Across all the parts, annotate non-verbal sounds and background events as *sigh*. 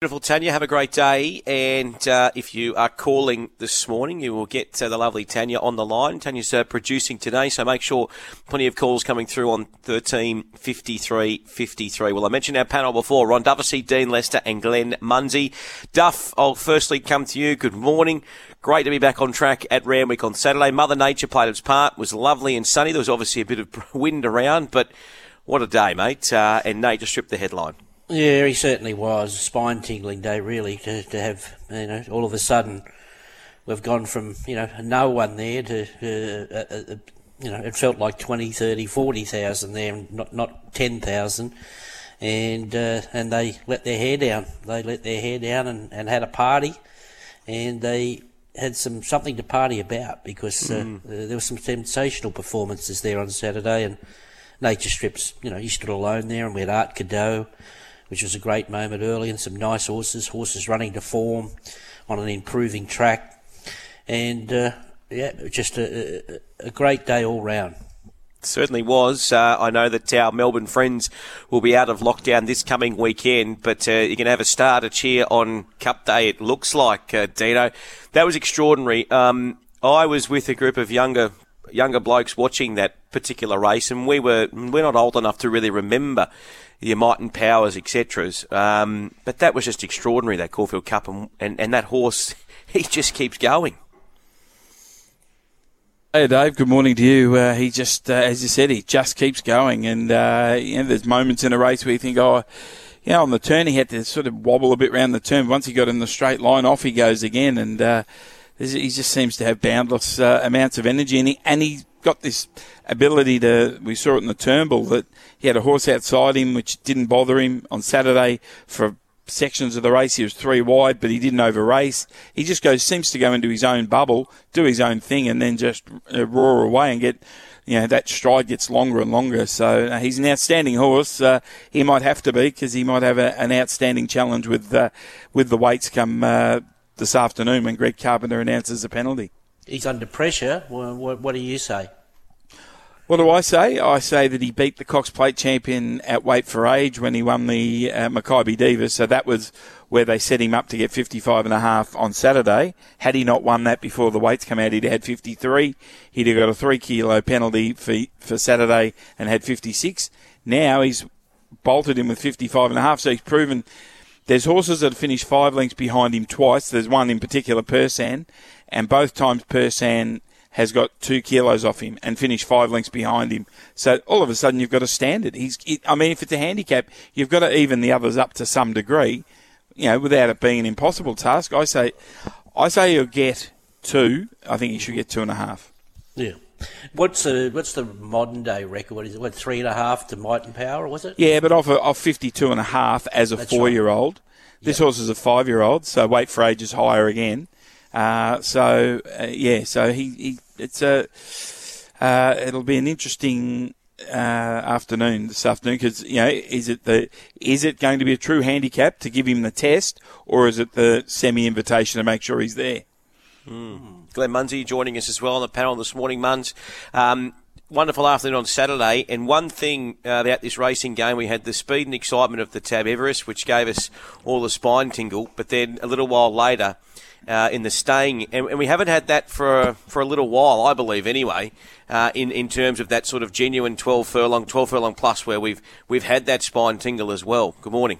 Beautiful, Tanya. Have a great day. And uh, if you are calling this morning, you will get uh, the lovely Tanya on the line. Tanya's uh, producing today, so make sure plenty of calls coming through on 13 53 53. Well, I mentioned our panel before Ron Dufficy, Dean Lester, and Glenn Munsey. Duff, I'll firstly come to you. Good morning. Great to be back on track at Randwick on Saturday. Mother Nature played its part. It was lovely and sunny. There was obviously a bit of *laughs* wind around, but what a day, mate. Uh, and Nate just stripped the headline. Yeah, he certainly was. Spine tingling day, really, to, to have, you know, all of a sudden we've gone from, you know, no one there to, uh, uh, uh, you know, it felt like 20, 30, 40,000 there, not, not 10,000. And, uh, and they let their hair down. They let their hair down and, and had a party. And they had some something to party about because mm. there were some sensational performances there on Saturday. And Nature Strips, you know, he stood alone there and we had Art Cadeau which was a great moment early, and some nice horses, horses running to form on an improving track, and uh, yeah, just a, a, great day all round. Certainly was. Uh, I know that our Melbourne friends will be out of lockdown this coming weekend, but uh, you're going to have a starter cheer on Cup Day. It looks like uh, Dino. That was extraordinary. Um, I was with a group of younger younger blokes watching that particular race, and we were we're not old enough to really remember the Might Powers, etc. Um, but that was just extraordinary, that Caulfield Cup, and, and, and that horse, *laughs* he just keeps going. Hey Dave, good morning to you. Uh, he just, uh, as you said, he just keeps going, and uh, you know, there's moments in a race where you think, oh, you know, on the turn he had to sort of wobble a bit around the turn. Once he got in the straight line, off he goes again, and uh, he just seems to have boundless uh, amounts of energy, and he and he got this ability to. We saw it in the Turnbull that he had a horse outside him which didn't bother him on Saturday for sections of the race. He was three wide, but he didn't over race. He just goes seems to go into his own bubble, do his own thing, and then just uh, roar away and get. You know that stride gets longer and longer, so uh, he's an outstanding horse. Uh, he might have to be because he might have a, an outstanding challenge with uh, with the weights come uh, this afternoon when Greg Carpenter announces a penalty. He's under pressure. What, what do you say? What do I say? I say that he beat the Cox Plate champion at weight for age when he won the uh, Makybe Diva. So that was where they set him up to get 55 and a half on Saturday. Had he not won that before the weights come out, he'd had 53. He'd have got a three kilo penalty for, for Saturday and had 56. Now he's bolted him with 55 and a half. So he's proven there's horses that have finished five lengths behind him twice. There's one in particular, Persan, and both times Persan has got two kilos off him and finished five lengths behind him. So all of a sudden you've got a standard. He's, I mean, if it's a handicap, you've got to even the others up to some degree, you know, without it being an impossible task. I say, I say you'll get two. I think you should get two and a half. Yeah. What's the what's the modern day record? What is it? What three and a half to Might and Power? Was it? Yeah, but off off fifty two and a half as a four year old. This yep. horse is a five year old, so weight for age is higher again. Uh, so uh, yeah, so he, he it's a uh, it'll be an interesting uh, afternoon this afternoon because you know is it the is it going to be a true handicap to give him the test or is it the semi invitation to make sure he's there? Mm. Glenn Munsey joining us as well on the panel this morning. Muns, um, wonderful afternoon on Saturday. And one thing about this racing game, we had the speed and excitement of the Tab Everest, which gave us all the spine tingle. But then a little while later, uh, in the staying, and, and, we haven't had that for for a little while, I believe, anyway. Uh, in in terms of that sort of genuine twelve furlong, twelve furlong plus, where we've we've had that spine tingle as well. Good morning.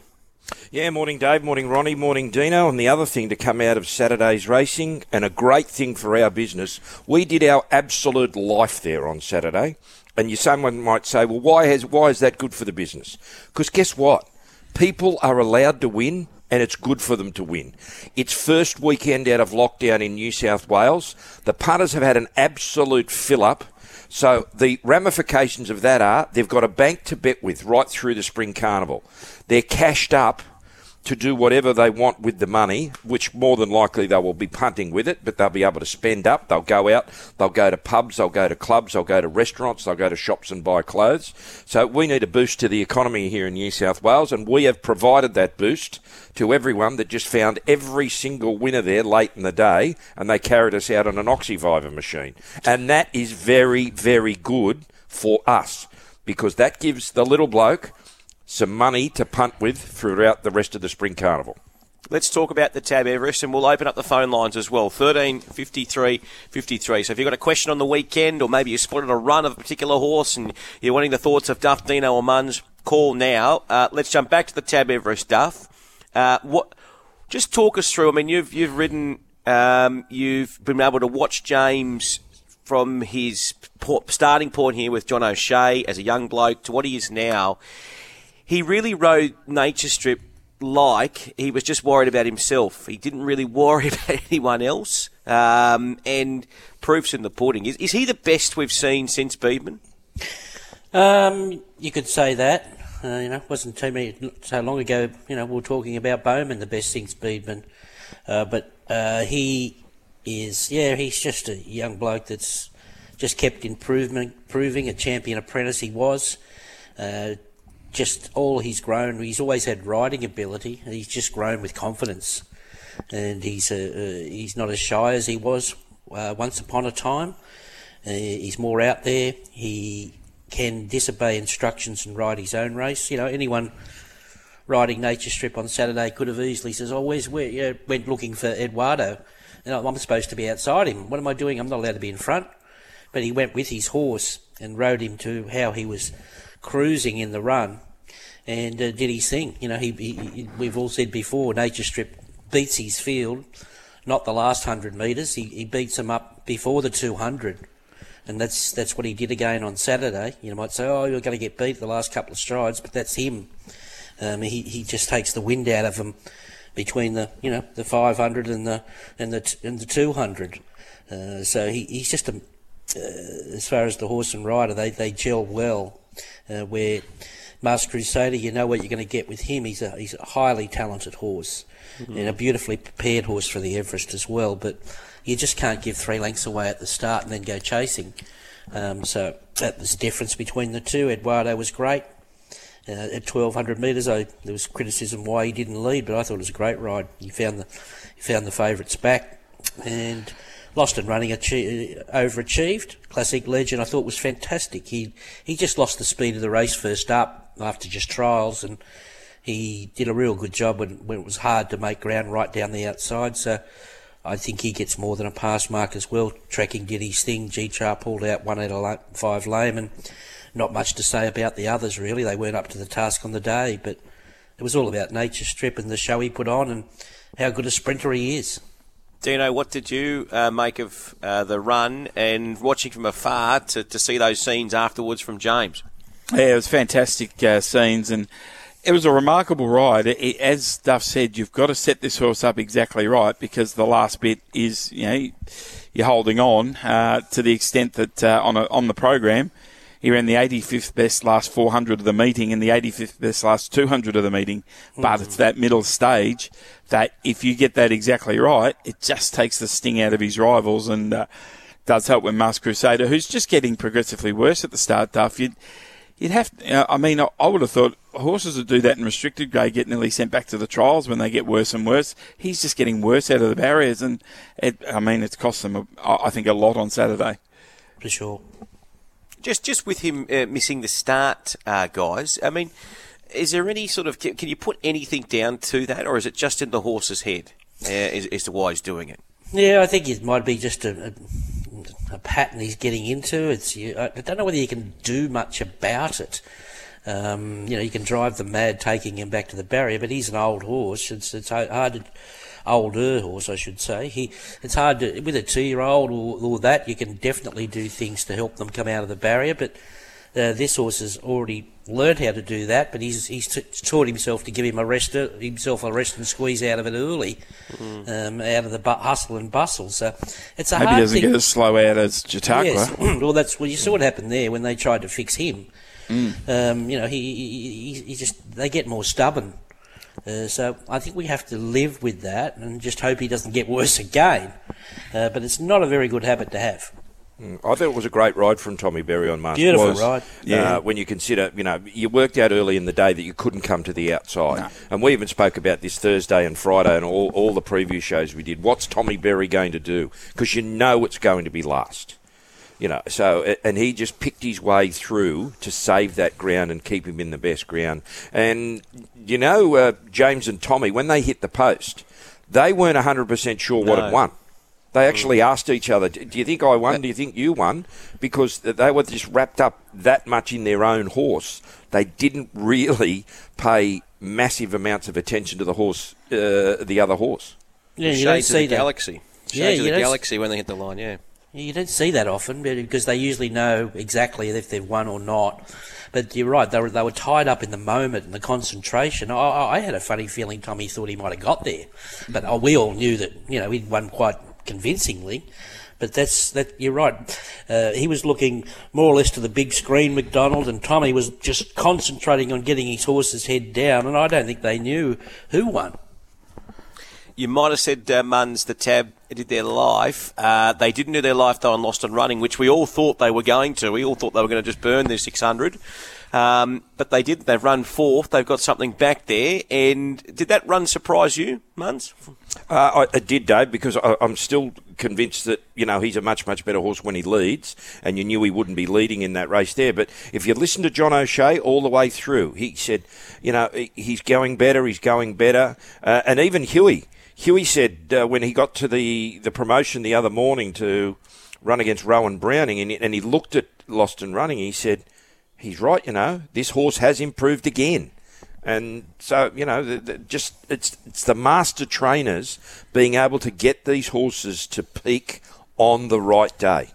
Yeah, morning Dave, morning Ronnie, morning Dino. And the other thing to come out of Saturday's racing, and a great thing for our business, we did our absolute life there on Saturday. And you, someone might say, well, why has why is that good for the business? Because guess what? People are allowed to win, and it's good for them to win. It's first weekend out of lockdown in New South Wales. The punters have had an absolute fill up so the ramifications of that are they've got a bank to bet with right through the spring carnival. They're cashed up to do whatever they want with the money, which more than likely they will be punting with it, but they'll be able to spend up. They'll go out, they'll go to pubs, they'll go to clubs, they'll go to restaurants, they'll go to shops and buy clothes. So we need a boost to the economy here in New South Wales, and we have provided that boost to everyone that just found every single winner there late in the day, and they carried us out on an Oxyviva machine. And that is very, very good for us because that gives the little bloke some money to punt with throughout the rest of the spring carnival. let's talk about the Tab Everest and we'll open up the phone lines as well. 13 53 53. So if you've got a question on the weekend or maybe you spotted a run of a particular horse and you're wanting the thoughts of Duff, Dino or Munns, call now. Uh, let's jump back to the Tab Everest, Duff. Uh, what? Just talk us through. I mean, you've you've ridden, um, you've been able to watch James from his starting point here with John O'Shea as a young bloke to what he is now. He really rode Nature Strip like he was just worried about himself. He didn't really worry *laughs* about anyone else. Um, and proofs in the pudding. Is, is he the best we've seen since Beadman? Um, you could say that. Uh, you know, wasn't too many so long ago. You know, we were talking about Bowman, the best since Beadman, uh, but uh, he is yeah, he's just a young bloke that's just kept improving, proving a champion apprentice he was. Uh, just all he's grown. He's always had riding ability. He's just grown with confidence, and he's uh, uh, he's not as shy as he was uh, once upon a time. Uh, he's more out there. He can disobey instructions and ride his own race. You know, anyone riding Nature Strip on Saturday could have easily says, "Oh, where's where?" You know, went looking for Eduardo, and I'm supposed to be outside him. What am I doing? I'm not allowed to be in front. But he went with his horse and rode him to how he was cruising in the run, and uh, did his thing. You know, he, he, we've all said before, Nature Strip beats his field, not the last hundred metres. He, he beats him up before the two hundred, and that's that's what he did again on Saturday. You might say, oh, you're going to get beat the last couple of strides, but that's him. Um, he he just takes the wind out of him between the you know the 500 and the and the and the 200. Uh, so he, he's just a uh, as far as the horse and rider, they they gel well uh, where Masked Crusader, you know what you're going to get with him. He's a he's a highly talented horse mm-hmm. and a beautifully prepared horse for the Everest as well. But you just can't give three lengths away at the start and then go chasing. Um, so that was the difference between the two. Eduardo was great. Uh, at 1200 metres, I, there was criticism why he didn't lead, but I thought it was a great ride. He found the he found the favourites back, and Lost and Running achieve, overachieved. Classic Legend I thought was fantastic. He he just lost the speed of the race first up after just trials, and he did a real good job when, when it was hard to make ground right down the outside. So I think he gets more than a pass mark as well. Trekking did his thing. G Char pulled out one out of five lame, and not much to say about the others really. They weren't up to the task on the day, but it was all about Nature Strip and the show he put on and how good a sprinter he is. Dino, what did you uh, make of uh, the run and watching from afar to, to see those scenes afterwards from James? Yeah, it was fantastic uh, scenes and it was a remarkable ride. It, as Duff said, you've got to set this horse up exactly right because the last bit is, you know, you're holding on uh, to the extent that uh, on a, on the program he ran the 85th best last 400 of the meeting and the 85th best last 200 of the meeting. But mm-hmm. it's that middle stage that if you get that exactly right, it just takes the sting out of his rivals and uh, does help with Masked Crusader, who's just getting progressively worse at the start, Duff. You'd, you'd have, to, I mean, I, I would have thought horses that do that in restricted grade get nearly sent back to the trials when they get worse and worse. He's just getting worse out of the barriers, and it, I mean, it's cost them, I think, a lot on Saturday. For sure. Just just with him uh, missing the start, uh, guys. I mean, is there any sort of can, you put anything down to that, or is it just in the horse's head uh, as, as, to why he's doing it? Yeah, I think it might be just a, a, a pattern he's getting into. It's you, I don't know whether you can do much about it. Um, you know, you can drive them mad taking him back to the barrier, but he's an old horse. It's, it's hard to older horse, I should say. He, it's hard to, with a two-year-old or, or that, you can definitely do things to help them come out of the barrier, but uh, this horse has already learned how to do that, but he's he's t- taught himself to give him a rest, uh, himself a rest and squeeze out of it early, mm. um, out of the bu- hustle and bustle. So it's a Maybe hard he doesn't thing. get as slow out as Chautauqua. Yes. *clears throat* well, that's well, you saw what happened there when they tried to fix him. Mm. Um, you know, he, he, he just they get more stubborn. Uh, so I think we have to live with that and just hope he doesn't get worse again. Uh, but it's not a very good habit to have. Mm, I thought it was a great ride from Tommy Berry on Masters. Beautiful ride. Yeah. Uh, when you consider, you know, you worked out early in the day that you couldn't come to the outside. No. And we even spoke about this Thursday and Friday and all, all the preview shows we did. What's Tommy Berry going to do? Because you know it's going to be last. You know, so and he just picked his way through to save that ground and keep him in the best ground. And you know, uh, James and Tommy, when they hit the post, they weren't hundred percent sure what No. it won. They actually asked each other, "Do you think I won? Do you think you won?" Because they were just wrapped up that much in their own horse. They didn't *laughs* really pay massive amounts of attention to the horse, uh, the other horse. Yeah, you don't Shades of see the that. galaxy. Shades Yeah, of you the don't s- galaxy when they hit the line, yeah. You don't see that often because they usually know exactly if they've won or not. But you're right; they were they were tied up in the moment and the concentration. I, I had a funny feeling Tommy thought he might have got there, but uh, we all knew that you know he'd won quite convincingly. But that's that. You're right. Uh, he was looking more or less to the big screen, McDonald, and Tommy was just concentrating on getting his horse's head down. And I don't think they knew who won. You might have said uh, Muns, the tab, did their life. Uh, they didn't do their life though on Lost and Running, which we all thought they were going to. We all thought they were going to just burn their 600. Um, but they didn't. They've run fourth. They've got something back there. And did that run surprise you, Muns? Uh, I, it did, Dave, because I, I'm still convinced that you know he's a much much better horse when he leads, and you knew he wouldn't be leading in that race there. But if you listen to John O'Shea all the way through, he said, you know, he's going better, he's going better, uh, and even Huey. Huey said uh, when he got to the, the promotion the other morning to run against Rowan Browning, and and he looked at Lost and Running, he said, he's right, you know, this horse has improved again. And so, you know, the, the, just it's it's the master trainers being able to get these horses to peak on the right day.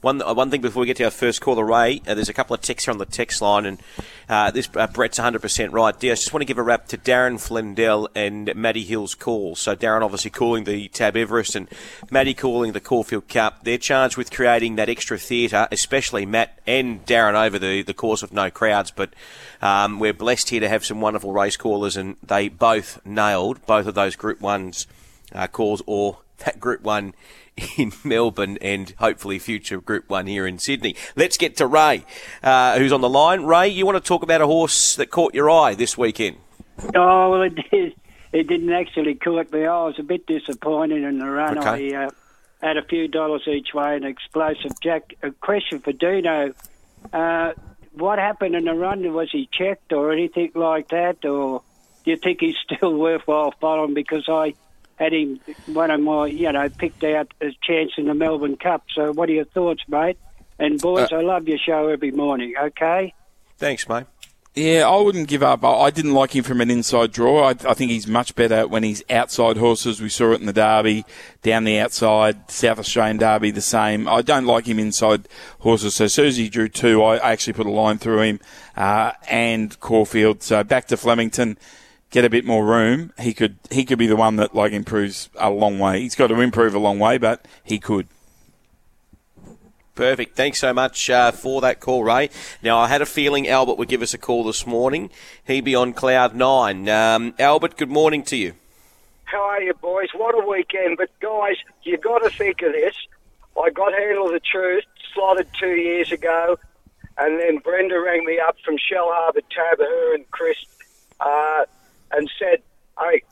One uh, one thing before we get to our first caller, Ray, uh, there's a couple of texts here on the text line, and uh, this uh, Brett's 100% right. Dear, I just want to give a wrap to Darren Flindell and Matty Hill's calls. So Darren obviously calling the Tab Everest and Matty calling the Caulfield Cup. They're charged with creating that extra theatre, especially Matt and Darren over the, the course of no crowds. But um, we're blessed here to have some wonderful race callers, and they both nailed both of those Group 1s uh, calls or *laughs* that Group 1 *laughs* in Melbourne and hopefully future Group 1 here in Sydney. Let's get to Ray, uh, who's on the line. Ray, you want to talk about a horse that caught your eye this weekend? Oh, well, it did. It didn't actually caught me. I was a bit disappointed in the run. Okay. I uh, had a few dollars each way and explosive. Jack, a question for Dino. Uh, what happened in the run? Was he checked or anything like that? Or do you think he's still *laughs* worthwhile following? Because I had him, one of my, you know, picked out a chance in the Melbourne Cup. So what are your thoughts, mate? And boys, I love your show every morning, okay? Thanks, mate. Yeah, I wouldn't give up. I, I didn't like him from an inside draw. I, I think he's much better when he's outside horses. We saw it in the Derby, down the outside, South Australian Derby, the same. I don't like him inside horses. So as soon as he drew two, I actually put a line through him uh, and Caulfield. So back to Flemington, get a bit more room. He could he could be the one that like improves a long way. He's got to improve a long way, but he could. Perfect. Thanks so much uh, for that call, Ray. Now, I had a feeling Albert would give us a call this morning. He'd be on cloud nine. Um, Albert, good morning to you. How are you, boys? What a weekend. But, guys, you've got to think of this. I got Handle of the Truth, slotted two years ago, and then Brenda rang me up from Shellharbour Tab, her and Chris, uh, and said, hey,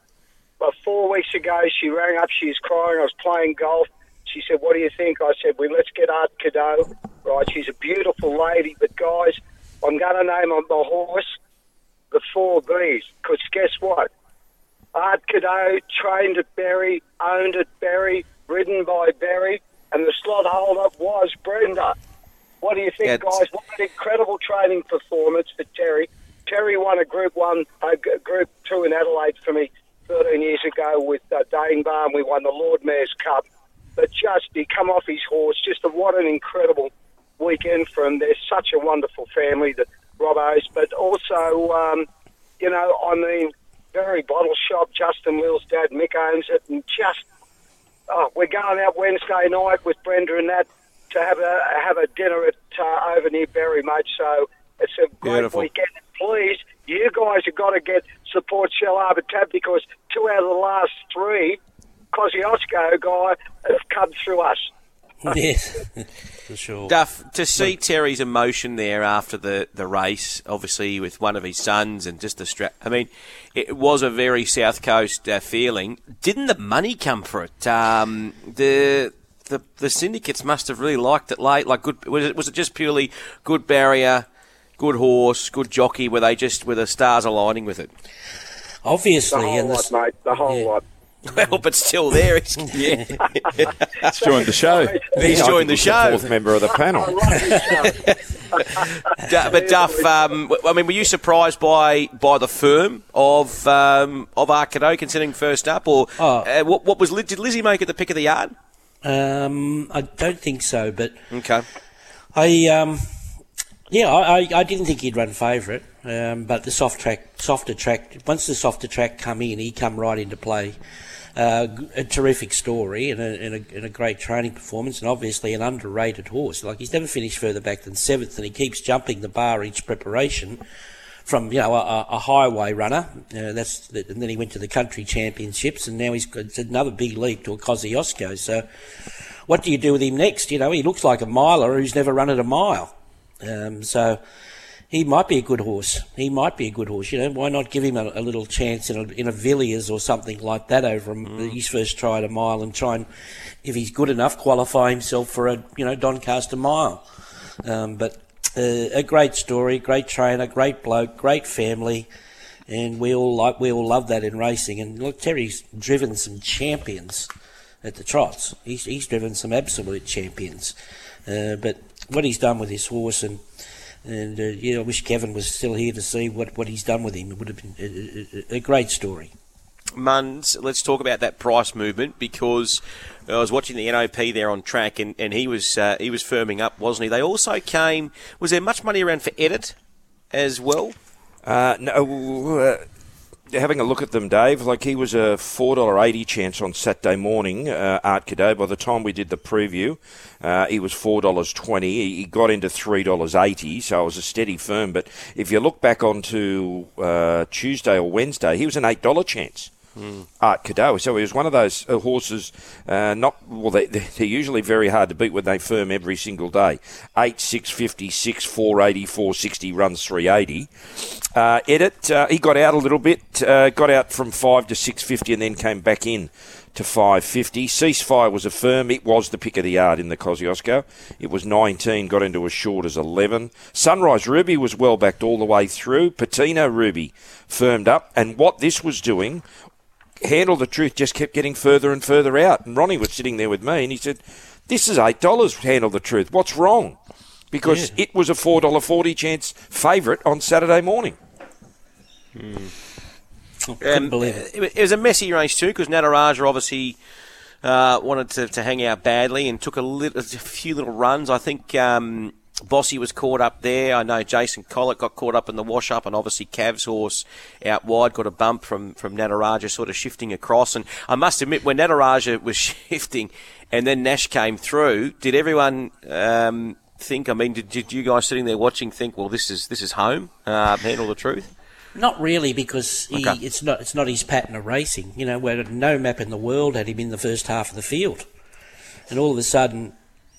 well, four weeks ago, she rang up, she was crying, I was playing golf. She said, what do you think? I said, well, let's get Art Cadeau. Right, she's a beautiful lady, but, guys, I'm going to name on my horse the four Bs, because guess what? Art Cadeau, trained at Berry, owned at Berry, ridden by Berry, and the slot holder was Brenda. What do you think, Yeah, guys? What an incredible training performance for Terry. Terry won a Group One, a Group Two in Adelaide for me 13 years ago with uh, Barn. We won the Lord Mayor's Cup. But just he come off his horse. Just a, what an incredible weekend for him. They're such a wonderful family, the Robos. But also, um, you know, I mean, very bottle shop. Justin Will's dad, Mick owns it, and just oh, we're going out Wednesday night with Brenda and that to have a have a dinner at uh, over near Berry, mate. So it's a great Beautiful. weekend. Please, you guys have got to get support Shellharbour Tab because two out of the last three, Kosciuszko guy, have come through us. *laughs* yes, for sure. Duff, to see Terry's emotion there after the, the race, obviously with one of his sons and just the strap. I mean, it was a very South Coast uh, feeling. Didn't the money come for it? Um, the the the syndicates must have really liked it late. Like, good was it was it just purely good barrier, good horse, good jockey? Were they just were the stars aligning with it? The Obviously, whole and the, lot, mate. The whole Yeah. lot. *laughs* Well, but still there. It's, Yeah. *laughs* It's joined the show. he's I joined the think was show. fourth member of the *laughs* panel. I love this show. Du- but Duff, um, w- I mean, were you surprised by by the firm of um, of Art Cadeau considering first up, or Oh. uh, what, what was did Lizzie make at the pick of the yard? um, I don't think so, but Okay, I um, yeah, I, I, didn't think he'd run favourite, um, but the soft track, softer track. Once the softer track come in, he come right into play. Uh, a terrific story and a, and, a, and a great training performance, and obviously an underrated horse. Like he's never finished further back than seventh, and he keeps jumping the bar each preparation. From you know a, a highway runner, uh, that's the, and then he went to the country championships, and now he's got another big leap to a Kosciuszko. So, what do you do with him next? You know, he looks like a miler who's never run at a mile. Um, so he might be a good horse. He might be a good horse. You know, why not give him a, a little chance in a, in a Villiers or something like that over him, his first try at a mile and try and, if he's good enough, qualify himself for a you know Doncaster mile. Um, but uh, a great story, great trainer, great bloke, great family. And we all like we all love that in racing. And look, Terry's driven some champions at the trots. He's, he's driven some absolute champions. Uh, but what he's done with his horse and and uh, yeah, I wish Kevin was still here to see what, what he's done with him. It would have been a, a, a great story. Muns, let's talk about that price movement because I was watching the NOP there on track, and, and he was uh, he was firming up, wasn't he? They also came. Was there much money around for Edit as well? Uh, no, uh, having a look at them, Dave. Like he was a four dollar eighty chance on Saturday morning. Uh, Art Cadeau. By the time we did the preview, uh, he was four dollars twenty. He he got into three dollars eighty, so it was a steady firm. But if you look back onto uh, Tuesday or Wednesday, he was an eight dollar chance. Art Cadeau. So he was one of those uh, horses. Uh, not well. They, they're usually very hard to beat when they firm every single day. Eight, six fifty, six, four eighty, four sixty runs three eighty. Uh, Edit. Uh, he got out a little bit. Uh, got out from five to six fifty, and then came back in to 550. Ceasefire was a firm. It was the pick of the yard in the Kosciuszko. It was 19, got into as short as 11. Sunrise Ruby was well backed all the way through. Patino Ruby firmed up. And what this was doing, Handle the Truth just kept getting further and further out. And Ronnie was sitting there with me and he said, This is $8, Handle the Truth. What's wrong? Because it was a $4.40 chance favourite on Saturday morning. Couldn't believe it. Um, It was a messy race too because Nataraja obviously uh, wanted to, to hang out badly and took a, lit- a few little runs. I think um, Bossy was caught up there. I know Jason Collett got caught up in the wash up, and obviously Cav's horse out wide got a bump from from Nataraja sort of shifting across. And I must admit, when Nataraja was *laughs* shifting and then Nash came through, did everyone? Um, Think. I mean, did, did you guys sitting there watching think, well, this is this is home? Uh, handle the truth. Not really, because he, Okay. it's not it's not his pattern of racing. You know, where no map in the world had him in the first half of the field, and all of a sudden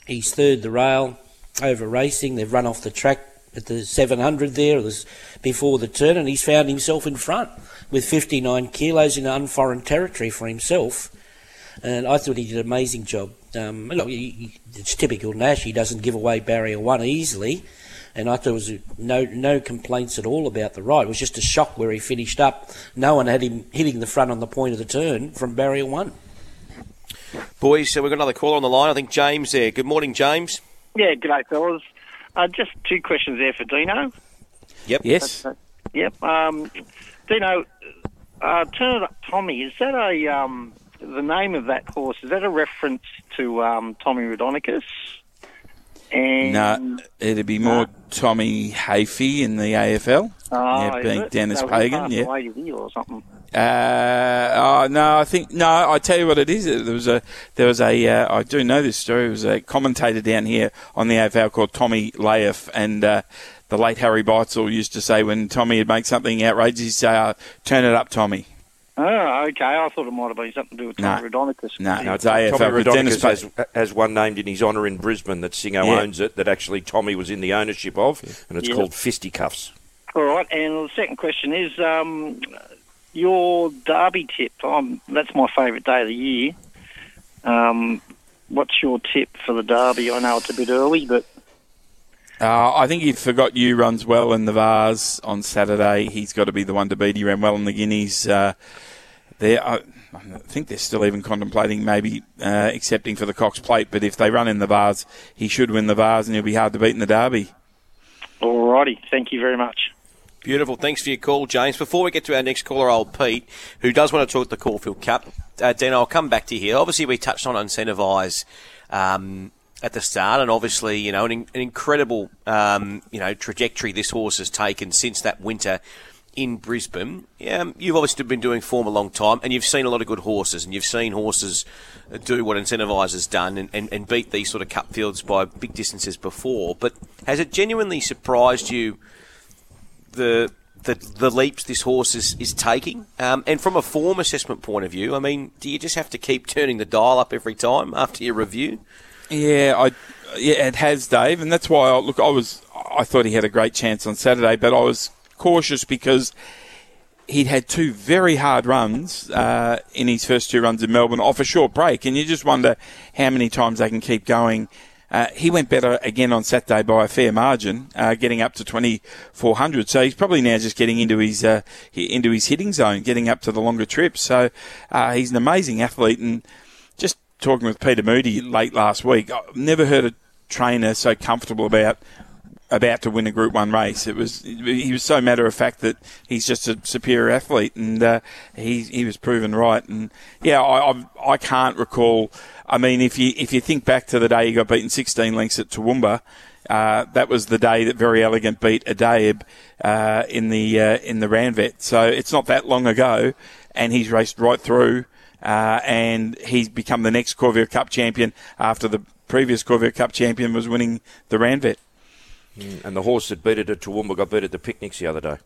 he's third the rail over racing. They've run off the track at the 700 there, before the turn, and he's found himself in front with 59 kilos in unforeign territory for himself. And I thought he did an amazing job. Um, look, he- it's typical Nash. He doesn't give away barrier one easily. And I thought there was no no complaints at all about the ride. It was just a shock where he finished up. No one had him hitting the front on the point of the turn from barrier one. Boys, so we've got another caller on the line. I think James there. Good morning, James. Yeah, g'day, fellas. Uh, just two questions there for Dino. Yep. Yes. Yep. Um, Dino, uh, Turn It Up Tommy, is that a, um, the name of that horse, is that a reference to um, Tommy Raudonikis? And, No, it'd be more Tommy Hafey in the AFL. Oh, yeah, is being it? Dennis So Pagan. Yeah. away, did he, or something? Uh, oh, no, I think no. I tell you what it is. There was a there was a uh, I do know this story. There was a commentator down here on the AFL called Tommy Laeth, and uh, the late Harry Beitzel used to say when Tommy would make something outrageous, he'd say, uh, "Turn it up, Tommy." Oh, okay. I thought it might have been something to do with No. Tommy Raudonikis. No, no, it's Tommy AFL. but Dennis Raudonikis has, has one named in his honour in Brisbane that Singo Yeah. owns it, that actually Tommy was in the ownership of, and it's Yeah. called Fisticuffs. All right, and the second question is um, your derby tip. Um, that's my favourite day of the year. Um, what's your tip for the Derby? I know it's a bit early, but Uh, I think he forgot you runs well in the Vase on Saturday. He's got to be the one to beat. He ran well in the Guineas. Uh, there, I, I think they're still even contemplating maybe uh, accepting for the Cox Plate. But if they run in the Vase, he should win the Vase, and he'll be hard to beat in the Derby. alrighty. Thank you very much. Beautiful. Thanks for your call, James. Before we get to our next caller, old Pete, who does want to talk the Caulfield Cup, uh, Dan, I'll come back to you here. Obviously, we touched on incentivise um, at the start, and obviously, you know, an, an incredible, um, you know, trajectory this horse has taken since that winter in Brisbane. Um, you've obviously been doing form a long time, and you've seen a lot of good horses, and you've seen horses do what Incentivise has done and, and, and beat these sort of cup fields by big distances before. But has it genuinely surprised you? The the, the leaps this horse is, is taking. Um, and from a form assessment point of view, I mean, do you just have to keep turning the dial up every time after your review? Yeah, I yeah, it has, Dave, and that's why I look. I was I thought he had a great chance on Saturday, but I was cautious because he'd had two very hard runs uh, in his first two runs in Melbourne off a short break, and you just wonder how many times they can keep going. Uh, he went better again on Saturday by a fair margin, uh, getting up to 2400. So he's probably now just getting into his uh, into his hitting zone, getting up to the longer trips. So uh, he's an amazing athlete, and just talking with Peter Moody late last week, I've never heard a trainer so comfortable about about to win a Group One race. It was he was so matter of fact that he's just a superior athlete, and uh, he he was proven right. And yeah, I I, I can't recall. I mean, if you if you think back to the day he got beaten 16 lengths at Toowoomba, uh, that was the day that Verry Elleegant beat Addeybb uh, in the uh, in the Ranvet. So it's not that long ago, and he's raced right through, uh, and he's become the next Caulfield Cup champion after the previous Caulfield Cup champion was winning the Ranvet. And the horse that beat it at Toowoomba got beat at the picnics the other day.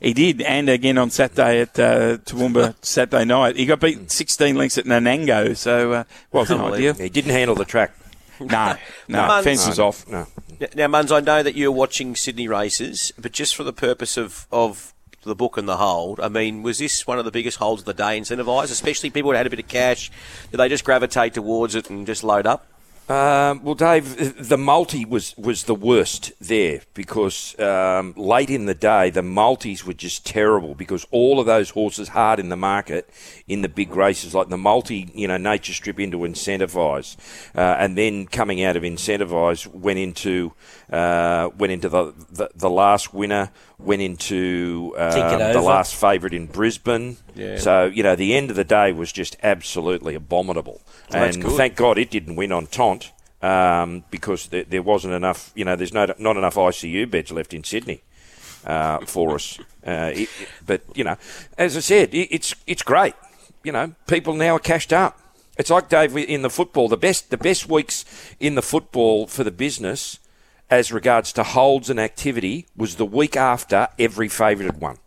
He did, and again on Saturday at uh, Toowoomba *laughs* Saturday night. He got beat 16 lengths at Nanango, so uh, wasn't ideal. He didn't handle the track. *laughs* No, no, Mans- fence was off. No. Now, Muns, I know that you're watching Sydney races, but just for the purpose of, of the book and the hold, I mean, was this one of the biggest holds of the day incentivised? Especially people that had a bit of cash, did they just gravitate towards it and just load up? Um, well, Dave, the multi was, was the worst there because um, late in the day, the multis were just terrible because all of those horses hard in the market in the big races, like the multi, you know, nature strip into incentivise, uh, and then coming out of incentivise went into uh, went into the, the the last winner, went into um, the last favourite in Brisbane. Yeah. So you know, the end of the day was just absolutely abominable, and thank God it didn't win on Taunt um, because there, there wasn't enough. You know, there's no not enough ICU beds left in Sydney uh, for us. Uh, it- but you know, as I said, it, it's it's great. You know, people now are cashed up. It's like Dave in the football. The best the best weeks in the football for the business, as regards to holds and activity, was the week after every favoured one.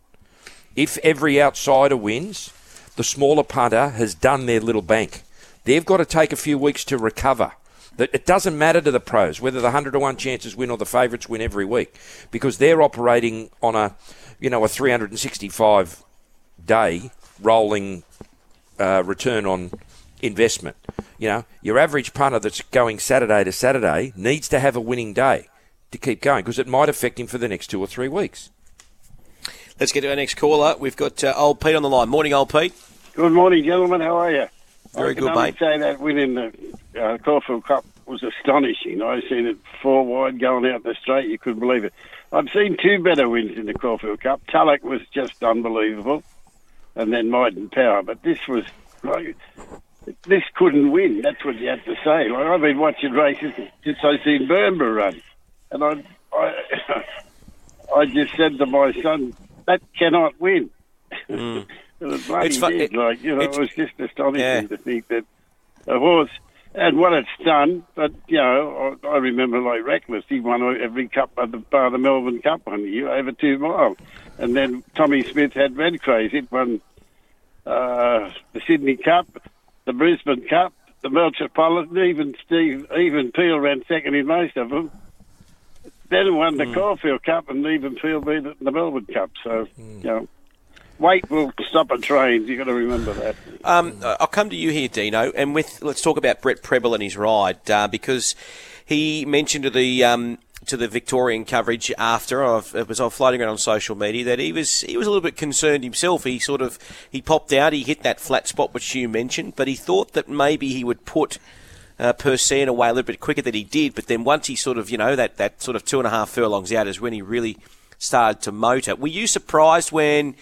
If every outsider wins, the smaller punter has done their little bank. They've got to take a few weeks to recover. It doesn't matter to the pros whether the hundred to one chances win or the favourites win every week, because they're operating on a, you know, a 365 day rolling uh, return on investment. You know, your average punter that's going Saturday to Saturday needs to have a winning day to keep going because it might affect him for the next two or three weeks. Let's get to our next caller. We've got uh, old Pete on the line. Morning, old Pete. Good morning, gentlemen. How are you? Very I can good, only mate. say that winning the uh, Caulfield Cup was astonishing. I've seen it four wide going out the straight. You couldn't believe it. I've seen two better wins in the Caulfield Cup. Tulloch was just unbelievable, and then Might and Power. But this was like this couldn't win. That's what you have to say. Like I've been watching races since I seen Bernborough run, and I, I, *laughs* I just said to my son, that cannot win. *laughs* it was bloody It's fu- did. it- like you know, it was just astonishing Yeah. to think that a horse and what it's done. But you know, I, I remember like Reckless, he won every cup at the bar the Melbourne Cup one year over two miles, and then Tommy Smith had Red Craze. It won uh, the Sydney Cup, the Brisbane Cup, the Metropolitan. Even Steve, even Peel ran second in most of them. Then won the Caulfield Cup, and even Peel beat the Melbourne Cup. So you know. weight will stop a train. You've got to remember that. Um, I'll come to you here, Dino, and with let's talk about Brett Prebble and his ride uh, because he mentioned to the um, to the Victorian coverage after I've, it was I floating around on social media that he was he was a little bit concerned himself. He sort of he popped out, he hit that flat spot which you mentioned, but he thought that maybe he would put. Uh, Persan away a little bit quicker than he did, but then once he sort of, you know, that, that sort of two and a half furlongs out is when he really started to motor. Were you surprised when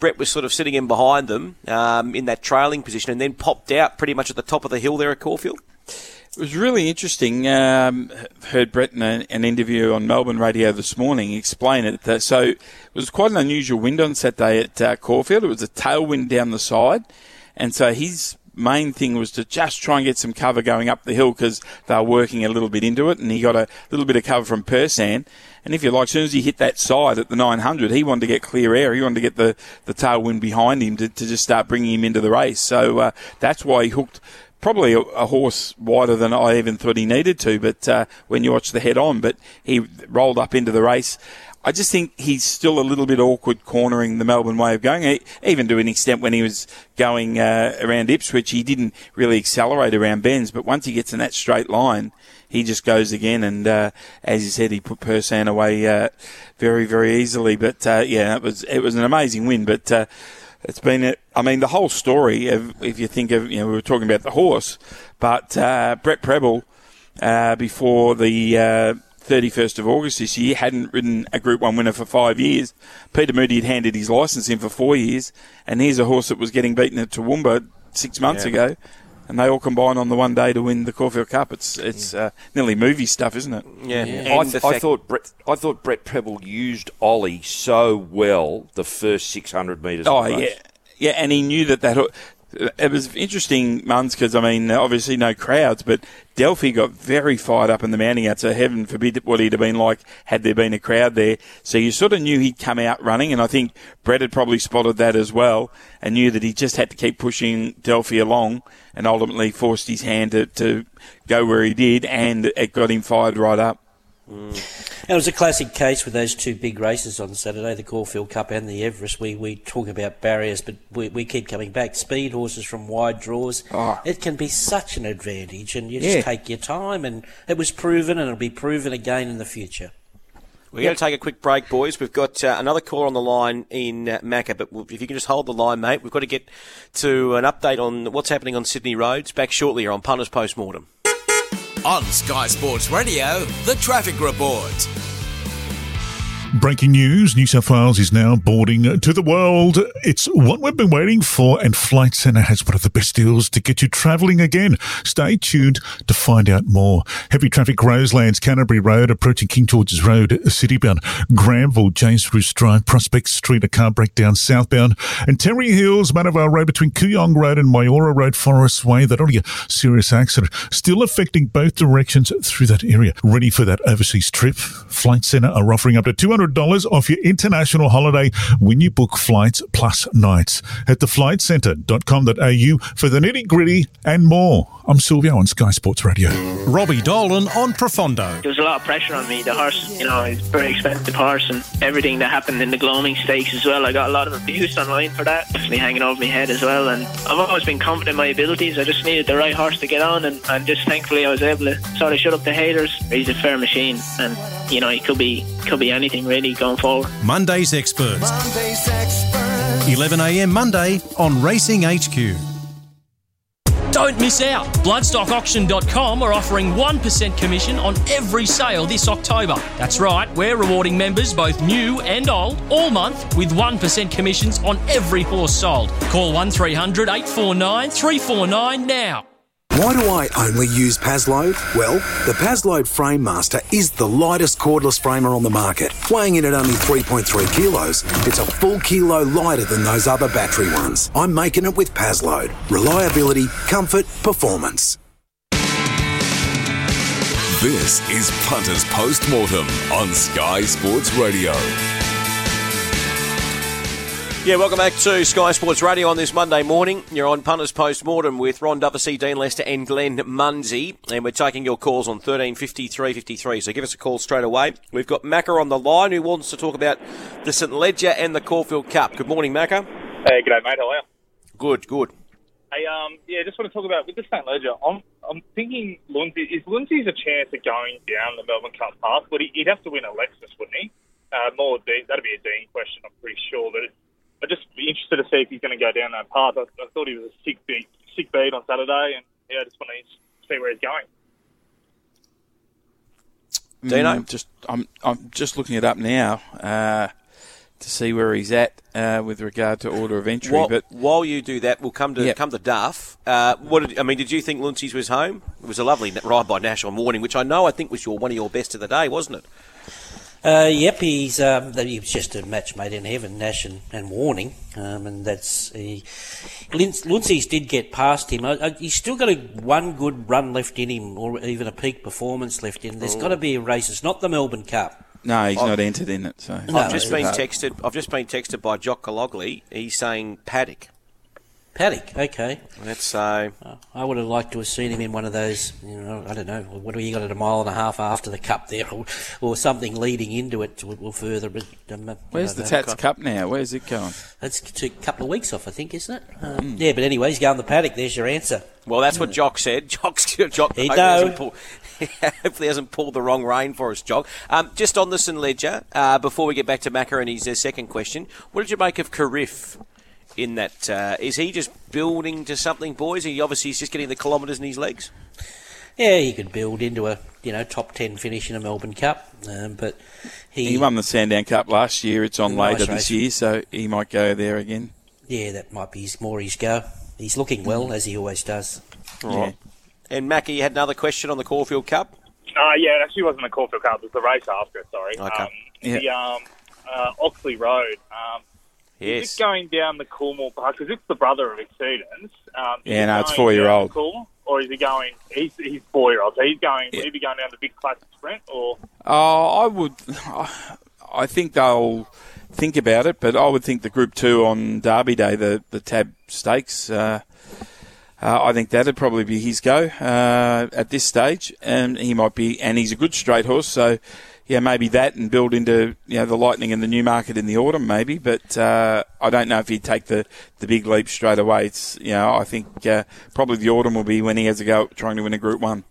Brett was sort of sitting in behind them um, in that trailing position and then popped out pretty much at the top of the hill there at Caulfield? It was really interesting. Um, heard Brett in a, an interview on Melbourne radio this morning explain it. That, so it was quite an unusual wind on Saturday at uh, Caulfield. It was a tailwind down the side, and so his main thing was to just try and get some cover going up the hill because they were working a little bit into it, and he got a little bit of cover from Persan. And if you like, as soon as he hit that side at the 900, he wanted to get clear air. He wanted to get the, the tailwind behind him to, to just start bringing him into the race. So uh, that's why he hooked probably a, a, horse wider than I even thought he needed to. But uh, when you watch the head on, but he rolled up into the race. I just think he's still a little bit awkward cornering the Melbourne way of going, even to an extent when he was going uh, around Ipswich, he didn't really accelerate around bends, but once he gets in that straight line, he just goes again. And uh, as you said, he put Persan away uh, very, very easily. But uh, yeah, it was it was an amazing win. But uh, it's been, I mean, the whole story. Of, if you think of, you know, we were talking about the horse, but uh, Brett Prebble before the 31st of August this year, hadn't ridden a Group 1 winner for five years. Peter Moody had handed his licence in for four years, and here's a horse that was getting beaten at Toowoomba six months yeah. ago, and they all combine on the one day to win the Caulfield Cup. It's it's uh, nearly movie stuff, isn't it? Yeah. yeah. I, th- I, thought Brett I thought Brett Prebble used Ollie so well the first 600 metres. Oh yeah. Yeah, and he knew that that it was interesting months because I mean, obviously no crowds, but Delphi got very fired up in the mounting out. So heaven forbid what he'd have been like had there been a crowd there. So you sort of knew he'd come out running, and I think Brett had probably spotted that as well, and knew that he just had to keep pushing Delphi along, and ultimately forced his hand to, to go where he did, and it got him fired right up. Mm. It was a classic case with those two big races on Saturday, the Caulfield Cup and the Everest. We, we talk about barriers, but we, we keep coming back. Speed horses from wide draws. Oh. It can be such an advantage, and you just yeah. take your time. And it was proven, and it'll be proven again in the future. We're yep. going to take a quick break, boys. We've got uh, another caller on the line in uh, Macca, but if you can just hold the line, mate, we've got to get to an update on what's happening on Sydney roads. Back shortly here on Punters Post Mortem. On Sky Sports Radio, the traffic report. Breaking news New South Wales is now boarding to the world. It's what we've been waiting for, and Flight Centre has one of the best deals to get you travelling again. Stay tuned to find out more. Heavy traffic, Roselands, Canterbury Road, approaching King George's Road, citybound, Granville, James Ruse Drive, Prospect Street, a car breakdown southbound, and Terrey Hills, Manavar Road between Cooyong Road and Myora Road, Forest Way. That only a serious accident, still affecting both directions through that area. Ready for that overseas trip? Flight Centre are offering up to 200 $100 off your international holiday when you book flights plus nights. Head to flightcentre.com.au for the nitty gritty and more. I'm Silvio on Sky Sports Radio. Robbie Dolan on Profondo. There was a lot of pressure on me. The horse, you know, it's a very expensive horse and everything that happened in the Gloaming Stakes as well. I got a lot of abuse online for that. Definitely hanging over my head as well. And I've always been confident in my abilities. I just needed the right horse to get on and, and just thankfully I was able to sort of shut up the haters. He's a fair machine and, you know, it could be could be anything really going forward. Monday's Experts. Monday's Experts. 11am Monday on Racing HQ. Don't miss out. Bloodstockauction.com are offering 1% commission on every sale this October. That's right, we're rewarding members both new and old all month with 1% commissions on every horse sold. Call 1300 849 349 now. Why do I only use Paslode? Well, the Paslode Frame Master is the lightest cordless framer on the market. Weighing in at only 3.3 kilos, it's a full kilo lighter than those other battery ones. I'm making it with Paslode. Reliability, comfort, performance. This is Punters Post Mortem on Sky Sports Radio. Yeah, welcome back to Sky Sports Radio on this Monday morning. You're on Punters Post Mortem with Ron Dufficy, Dean Lester, and Glenn Munsey, and we're taking your calls on 13 53 53. So give us a call straight away. We've got Macca on the line who wants to talk about the St Leger and the Caulfield Cup. Good morning, Macca. Hey, g'day, mate. How are you? Good, good. Hey, um, yeah, just want to talk about with the St. Leger. I'm, I'm thinking Lundsey is Lundsey's a chance of going down the Melbourne Cup path, but he, he'd have to win a Lexus, wouldn't he? Uh, more Dean, that'd be a Dean question, I'm pretty sure. But I'd just be interested to see if he's going to go down that path. I, I thought he was a sick beat, sick beat on Saturday, and yeah, I just want to see where he's going. Dino? Mm, just I'm I'm just looking it up now uh, to see where he's at uh, with regard to order of entry. While, but while you do that, we'll come to Yep. come to Duff. Uh, what did, I mean? Did you think Luncey's was home? It was a lovely ride by National Morning, which I know I think was your one of your best of the day, wasn't it? Uh, yep, he's um, he was just a match made in heaven, Nash and, and Warning, um, and that's he. Luncey's did get past him. I, I, he's still got a one good run left in him, or even a peak performance left in. There's got to be a race. It's not the Melbourne Cup. no, he's Oh. not entered in it. So No, I've just been it's- texted. I've just been texted by Jock Calogley. He's saying paddock. Paddock, okay. That's uh, I would have liked to have seen him in one of those, you know, I don't know, what have you got at a mile and a half after the cup there, or, or something leading into it or, or further. But, um, I where's the don't. Tats Cup now? Where's it going? That's a couple of weeks off, I think, isn't it? Um, Hmm. Yeah, but anyway, he's going the paddock. There's your answer. well, that's what Jock said. *laughs* Jock's Jock. He *laughs* hopefully, hasn't pulled- hopefully hasn't pulled the wrong rein for us, Jock. Um, just on the St Leger, uh, before we get back to Macca and his uh, second question, what did you make of Carif? In that, uh, is he just building to something, boys? He obviously he's just getting the kilometres in his legs. Yeah, he could build into a you know top ten finish in a Melbourne Cup, um, but he, He won the Sandown Cup last year. It's on Nice later race. this year, so he might go there again. yeah, that might be his, more his go. He's looking well as he always does. Yeah. And Macca, you had another question on the Caulfield Cup. Uh, yeah, it actually wasn't the Caulfield Cup. It was the race after. Sorry. Okay. Um, Yeah. The um, uh, Oxley Road. Um, Yes. Is it going down the Coolmore Park? Because it's the brother of Exceedance. Um, Yeah, no, it's four-year-old. down Coolmore, Or is he going? He's, he's four year old. So he's going. He be going down the big classic sprint or? Oh, I would. I think they'll think about it, but I would think the Group Two on Derby Day, the the Tab Stakes. Uh, uh, I think that'd probably be his go uh, at this stage, and he might be. And he's a good straight horse, so yeah, maybe that and build into you know the Lightning and the Newmarket in the autumn, maybe. But uh, I don't know if he'd take the, the big leap straight away. It's you know I think uh, probably the autumn will be when he has a go at trying to win a Group One.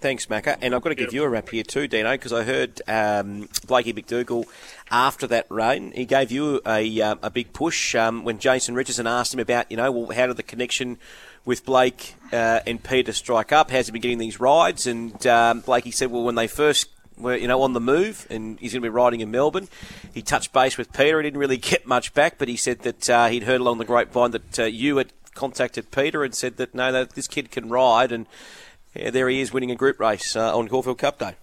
Thanks, Macca. And I've got to give you a wrap here too, Dino, because I heard um, Blakey McDougall after that rain, he gave you a, um, a big push um, when Jason Richardson asked him about, you know, well, how did the connection with Blake uh, and Peter strike up? How's he been getting these rides? And um, Blakey said, well, when they first were, you know, on the move, and he's going to be riding in Melbourne. He touched base with Peter. He didn't really *laughs* get much back, but he said that uh, he'd heard along the grapevine that uh, you had contacted Peter and said that no, that this kid can ride, and yeah, there he is winning a group race uh, on Caulfield Cup Day.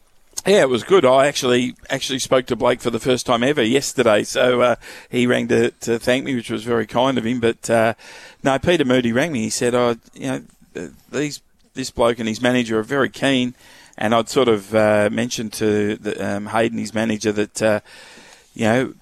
Yeah, it was good. I actually actually spoke to Blake for the first time ever yesterday, so uh, he rang to, to thank me, which was very kind of him. But uh, no, Peter Moody rang me. He said, "Oh, you know, these this bloke and his manager are very keen." And I'd sort of uh, mentioned to the, um, Hayden, his manager, that uh, you know.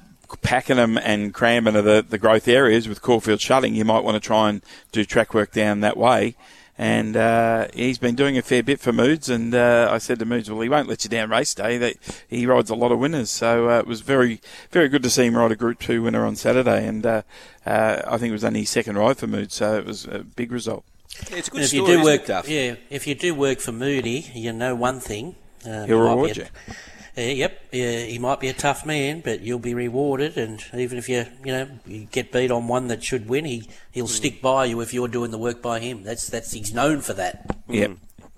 Pakenham and Cranbourne are the, the growth areas with Caulfield shutting. You might want to try and do track work down that way and uh, he's been doing a fair bit for Moods. And uh, I said to Moods, well, he won't let you down race day. That he rides a lot of winners, so uh, it was very, very good to see him ride a Group Two winner on Saturday. And uh, uh, I think it was only his second ride for Moods, so it was a big result. It's a And if you do work, yeah, if you do work for Moody, you know one thing. Uh, He'll might reward be a- you. Uh, yep, yeah, he might be a tough man, but you'll be rewarded. And even if you, you know, you get beat on one that should win, he he'll stick by you if you're doing the work by him. That's that's he's known for that. Yep.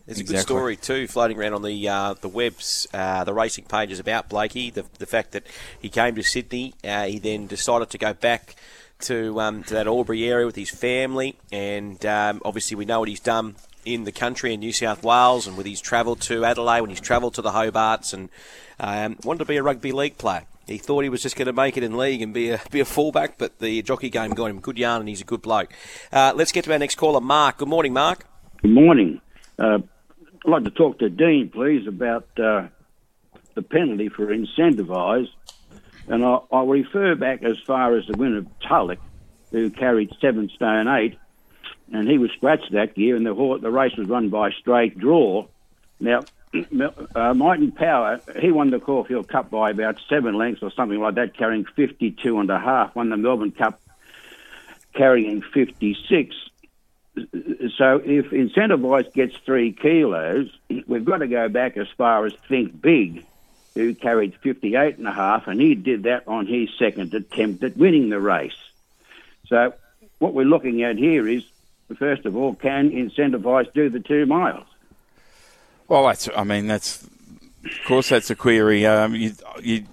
There's a good story too floating around on the uh, the webs, uh, the racing pages about Blakey. The, the fact that he came to Sydney, uh, he then decided to go back to um, to that Albury area with his family, and um, obviously we know what he's done in the country in New South Wales, and with his travel to Adelaide, when he's travelled to the Hobarts, and um, wanted to be a rugby league player. He thought he was just going to make it in league and be a be a fullback, but the jockey game got him good yarn, and he's a good bloke. Uh, let's get to our next caller, Mark. Good morning, Mark. Good morning. Uh, I'd like to talk to Dean, please, about uh, the penalty for incentivised. And I, I'll refer back as far as the winner of Tulloch, who carried seven stone eight, and he was scratched that year, and the, hor- the race was run by straight draw. *clears throat* Now, uh, Might and Power, he won the Caulfield Cup by about seven lengths or something like that, carrying 52 and a half, won the Melbourne Cup carrying 56. So if Incentivise gets three kilos, *clears throat* we've got to go back as far as Think Big, who carried 58 and a half, and he did that on his second attempt at winning the race. So what we're looking at here is, first of all, can Incentivise do the two miles? Well, that's. I mean, that's. Of course, that's a query. Um, you, you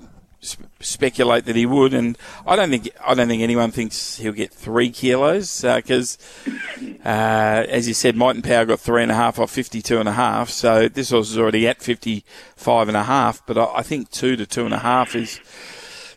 speculate that he would, and I don't think I don't think anyone thinks he'll get three kilos because, uh, uh, as you said, Might and Power got three and a half off fifty two and a half. So this horse is already at fifty five and a half. But I, I think two to two and a half is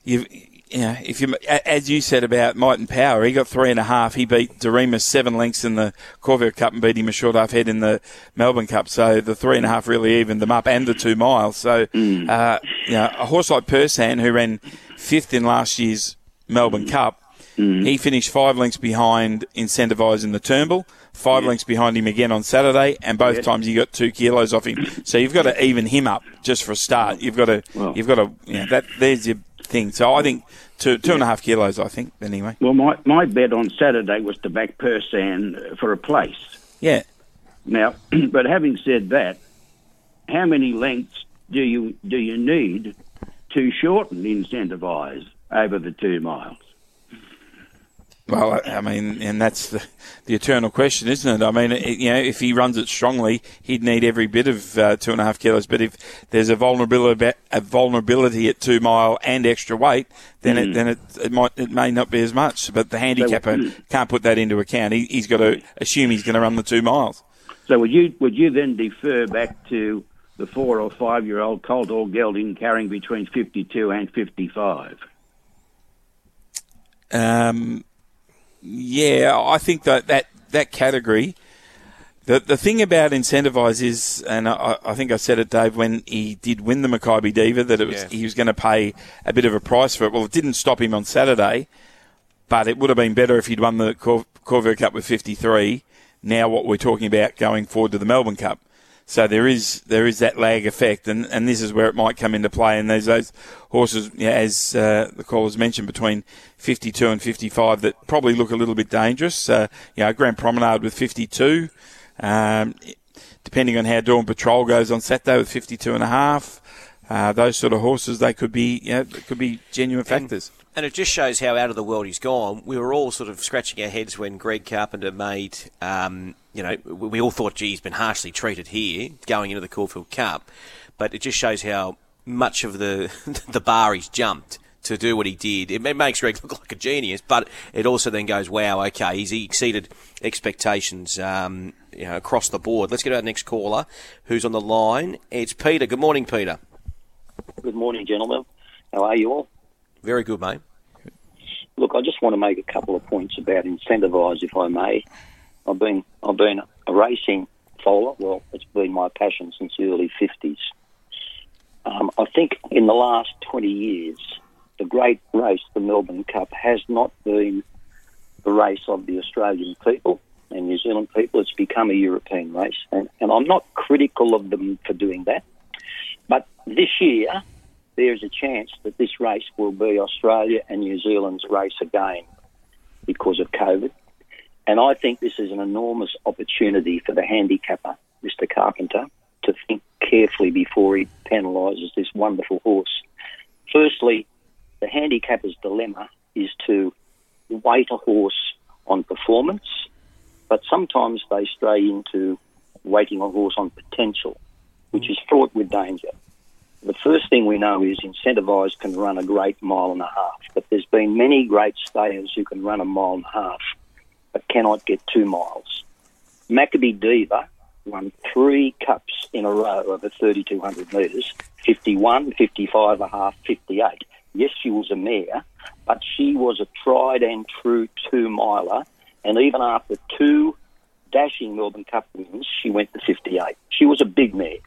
you you know, if you, as you said about Might and Power, he got three and a half. He beat Doriemus seven lengths in the Caulfield Cup and beat him a short half head in the Melbourne Cup. So the three and a half really evened them up and the two miles. So, mm. uh, you know, a horse like Persan, who ran fifth in last year's Melbourne mm. Cup, mm. he finished five lengths behind Incentivise in the Turnbull, five yeah. lengths behind him again on Saturday, and both yeah. times he got two kilos off him. So you've got to even him up just for a start. You've got to, well, you've got to, you know, that there's your thing. So I think two two yeah. and a half kilos, I think. Anyway. Well, my my bet on Saturday was to back Persan for a place. Yeah. Now, *clears throat* but having said that, how many lengths do you do you need to shorten Incentivise over the two miles? Well, I mean, and that's the, the eternal question, isn't it? I mean, it, you know, if he runs it strongly, he'd need every bit of uh, two and a half kilos. But if there's a vulnerability, a vulnerability at two mile and extra weight, then mm. it then it, it might it may not be as much. But the handicapper so, can't put that into account. He, he's got to assume he's going to run the two miles. So would you would you then defer back to the four or five year old colt or gelding carrying between fifty two and fifty five? Um yeah, I think that that, that category. The, the thing about Incentivise is, and I, I, think I said it, Dave, when he did win the Makybe Diva, that it was yeah. he was going to pay a bit of a price for it. Well, it didn't stop him on Saturday, but it would have been better if he'd won the Cor- Caulfield Cup with 53. Now, what we're talking about going forward to the Melbourne Cup. So there is there is that lag effect, and, and this is where it might come into play. And there's those horses, as uh, the callers mentioned, between 52 and 55 that probably look a little bit dangerous. Uh, you know, Grand Promenade with 52. Um, depending on how Dawn Patrol goes on Saturday with 52 and a half. Uh, those sort of horses, they could be, you know, could be genuine factors. And, and, it just shows how out of the world he's gone. We were all sort of scratching our heads when Greg Carpenter made um, you know, we all thought, gee, he's been harshly treated here going into the Caulfield Cup, but it just shows how much of the *laughs* the bar he's jumped to do what he did. It makes Greg look like a genius, but it also then goes, wow, okay, he's he exceeded expectations, um, you know, across the board. Let's get our next caller, who's on the line. It's Peter. Good morning, Peter. Good morning, gentlemen. How are you all? Very good, mate. Look, I just want to make a couple of points about Incentivise, if I may. I've been I've been a racing foaler. Well, it's been my passion since the early fifties. Um, I think in the last twenty years, the great race, the Melbourne Cup, has not been the race of the Australian people and New Zealand people. It's become a European race, and, and I'm not critical of them for doing that. But this year, there's a chance that this race will be Australia and New Zealand's race again because of COVID. And I think this is an enormous opportunity for the handicapper, Mr. Carpenter, to think carefully before he penalises this wonderful horse. Firstly, the handicapper's dilemma is to weight a horse on performance, but sometimes they stray into weighting a horse on potential, which is fraught with danger. The first thing we know is Incentivise can run a great mile and a half, but there's been many great stayers who can run a mile and a half but cannot get two miles. Makybe Diva won three cups in a row over 3,200 metres 51, 55 a half, 58. Yes, she was a mare, but she was a tried and true two miler. And even after two dashing Melbourne Cup wins, she went to 58. She was a big mare.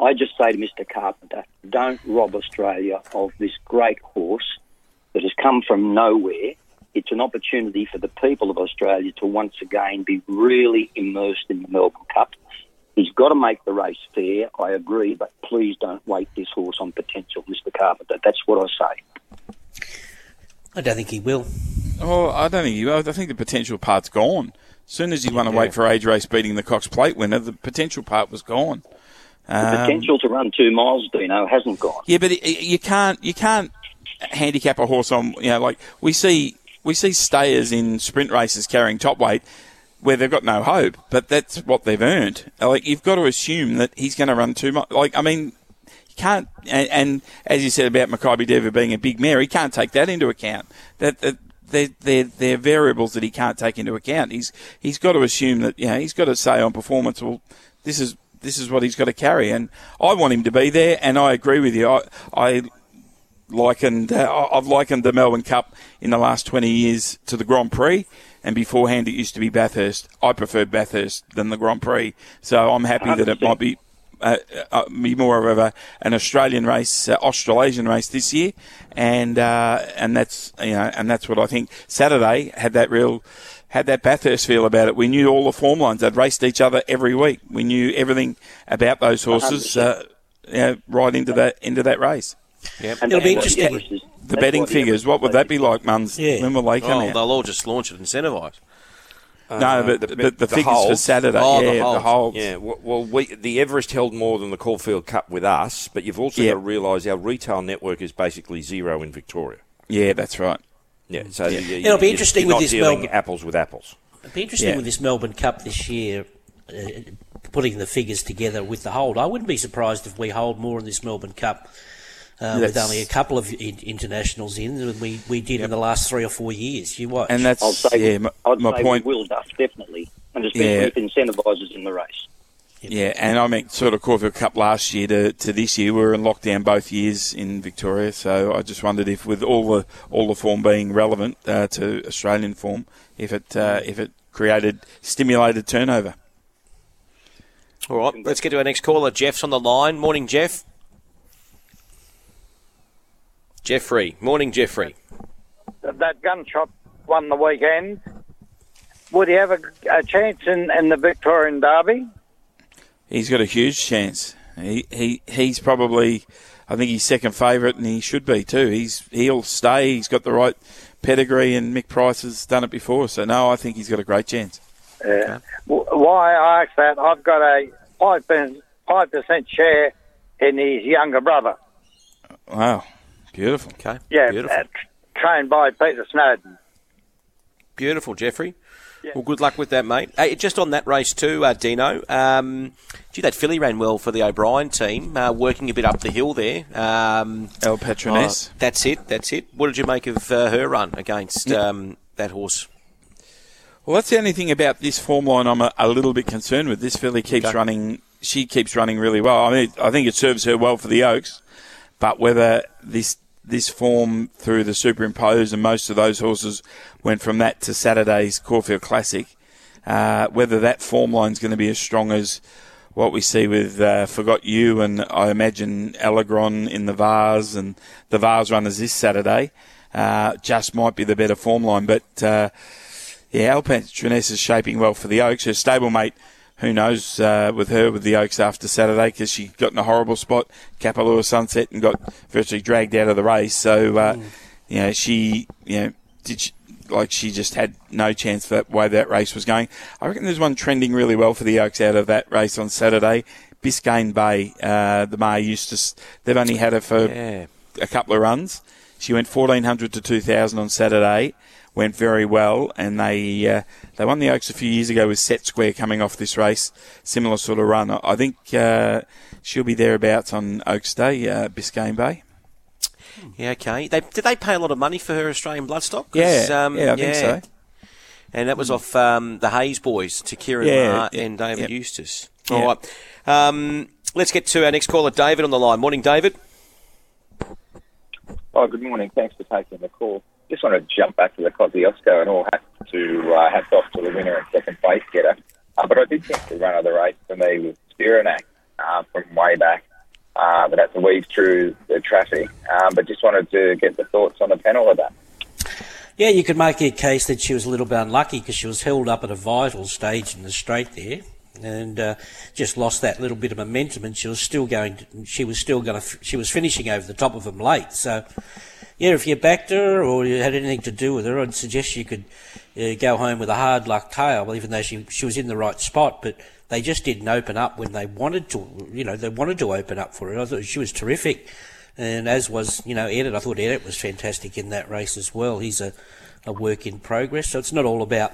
I just say to Mr. Carpenter, don't rob Australia of this great horse that has come from nowhere it's an opportunity for the people of Australia to once again be really immersed in the Melbourne Cup. He's got to make the race fair, I agree, but please don't weight this horse on potential, Mr. Carpenter. That's what I say. I don't think he will. Oh, I don't think he will. I think the potential part's gone. As soon as he won a Yeah. weight for age race beating the Cox Plate winner, the potential part was gone. The Um, potential to run two miles, Dino, hasn't gone. Yeah, but it, you can't you can't handicap a horse on you know like we see we see stayers in sprint races carrying top weight where they've got no hope, but that's what they've earned. Uh, like you've got to assume that he's going to run too much. Like I mean, you can't and, and as you said about Makybe Diva being a big mare, he can't take that into account. That, that they're, they're, they're variables that he can't take into account. He's he's got to assume that you know he's got to say on performance. Well, this is this is what he's got to carry, and I want him to be there. And I agree with you. I, I likened uh, I've likened the Melbourne Cup in the last 20 years to the Grand Prix and beforehand it used to be Bathurst. I prefer Bathurst than the Grand Prix so I'm happy that it might be uh, uh, be more of a, an Australian race uh, Australasian race this year and uh, and that's you know and that's what I think. Saturday had that real had that Bathurst feel about it. We knew all the form lines. They'd raced each other every week. We knew everything about those horses uh, you know, right into that into that race Yep. It'll be interesting. the betting figures, what would that be like, Muns? When will they come oh, out? they'll all just launch it and Incentivise. No, but the, but the, figures for. Saturday, Oh, yeah, the the holds. holds. Yeah, well, well we, the Everest held more than the Caulfield Cup with us, but you've also Yeah. got to realise our retail network is basically zero in Victoria. Yeah, that's right. Yeah, so you- you- It'll be you're- interesting you're with not this Melbourne- apples with apples. It'd be interesting Yeah. with this Melbourne Cup this year, uh, putting the figures together with the hold. I wouldn't be surprised if we hold more in this Melbourne Cup. Uh, with only a couple of in- internationals in than we, we did in the last three or four years. You watch. And that's I'd say, yeah, my, I'd my say point. we will, Duff, definitely. And especially Yeah. if incentivises in the race. Yeah, and I mean, sort of Caulfield Cup last year to, to this year. We were in lockdown both years in Victoria, so I just wondered if, with all the all the form being relevant uh, to Australian form, if it uh, if it created stimulated turnover. All right, let's get to our next caller. Jeff's on the line. Morning, Jeff. Jeffrey. Morning, Jeffrey. that gun shop won the weekend. Would he have a, a chance in, in the Victorian Derby? He's got a huge chance. He, he he's probably, I think he's second favourite, and he should be too. He's he'll stay. He's got the right pedigree, and Mick Price has done it before. So no, I think he's got a great chance. Uh, w- why I ask that, I've got a five five percent share in his younger brother. Wow, beautiful. Okay, Yeah, beautiful. uh, trained by Peter Snowden. Beautiful, Jeffrey. Well, good luck with that, mate. Hey, just on that race too, uh, Dino. Um, gee, that filly ran well for the O'Brien team, uh, working a bit up the hill there. Um, El Patroness. uh, that's it. That's it. What did you make of uh, her run against um, that horse? Well, that's the only thing about this form line I'm a, a little bit concerned with. This filly keeps Okay. running. She keeps running really well. I mean, I think it serves her well for the Oaks, but whether this this form through the superimpose and most of those horses went from that to Saturday's Caulfield Classic, uh, whether that form line is going to be as strong as what we see with uh, Forgot You and I imagine Allegron in the Vase and the Vase runners this Saturday, uh, just might be the better form line. But uh, yeah, Alpatroness is shaping well for the Oaks. Her stablemate, who knows uh, with her with the Oaks after Saturday because she got in a horrible spot, Kapalua Sunset, and got virtually dragged out of the race. So uh, you know she, you know, did she, like she just had no chance for that way that race was going. I reckon there's one trending really well for the Oaks out of that race on Saturday. Biscayne Bay, uh, the Maher Eustace, they've only had her for Yeah. a couple of runs. She went 1400 to 2000 on Saturday, went very well, and they uh, they won the Oaks a few years ago with Set Square coming off this race. Similar sort of run. I- I think uh, she'll be thereabouts on Oaks Day, uh, Biscayne Bay. Yeah, okay. They, did they pay a lot of money for her Australian bloodstock? Yeah, 'Cause, um, yeah, I think so. And that was off um, the Hayes boys to Ciaron Yeah, Maher yeah, and David yep. Eustace. Yeah. All right. Um, let's get to our next caller, David, on the line. Morning, David. Oh, good morning. Thanks for taking the call. Just want to jump back to the Kosciuszko and all hats to uh, hats off to the winner and second place getter. Uh, but I did think the run of the race for me was Spironak uh, from way back. Uh, but that's a weave through the traffic. Um, but just wanted to get the thoughts on the panel of that. Yeah, you could make a case that she was a little bit unlucky because she was held up at a vital stage in the straight there, and uh, just lost that little bit of momentum. And she was still going. To, she was still going to. She was finishing over the top of them late. So yeah, if you backed her or you had anything to do with her, I'd suggest you could uh, go home with a hard luck tail, even though she she was in the right spot. But they just didn't open up when they wanted to. You know, they wanted to open up for her. I thought she was terrific, and as was you know Edit. I thought Edit was fantastic in that race as well. He's a a work in progress, so it's not all about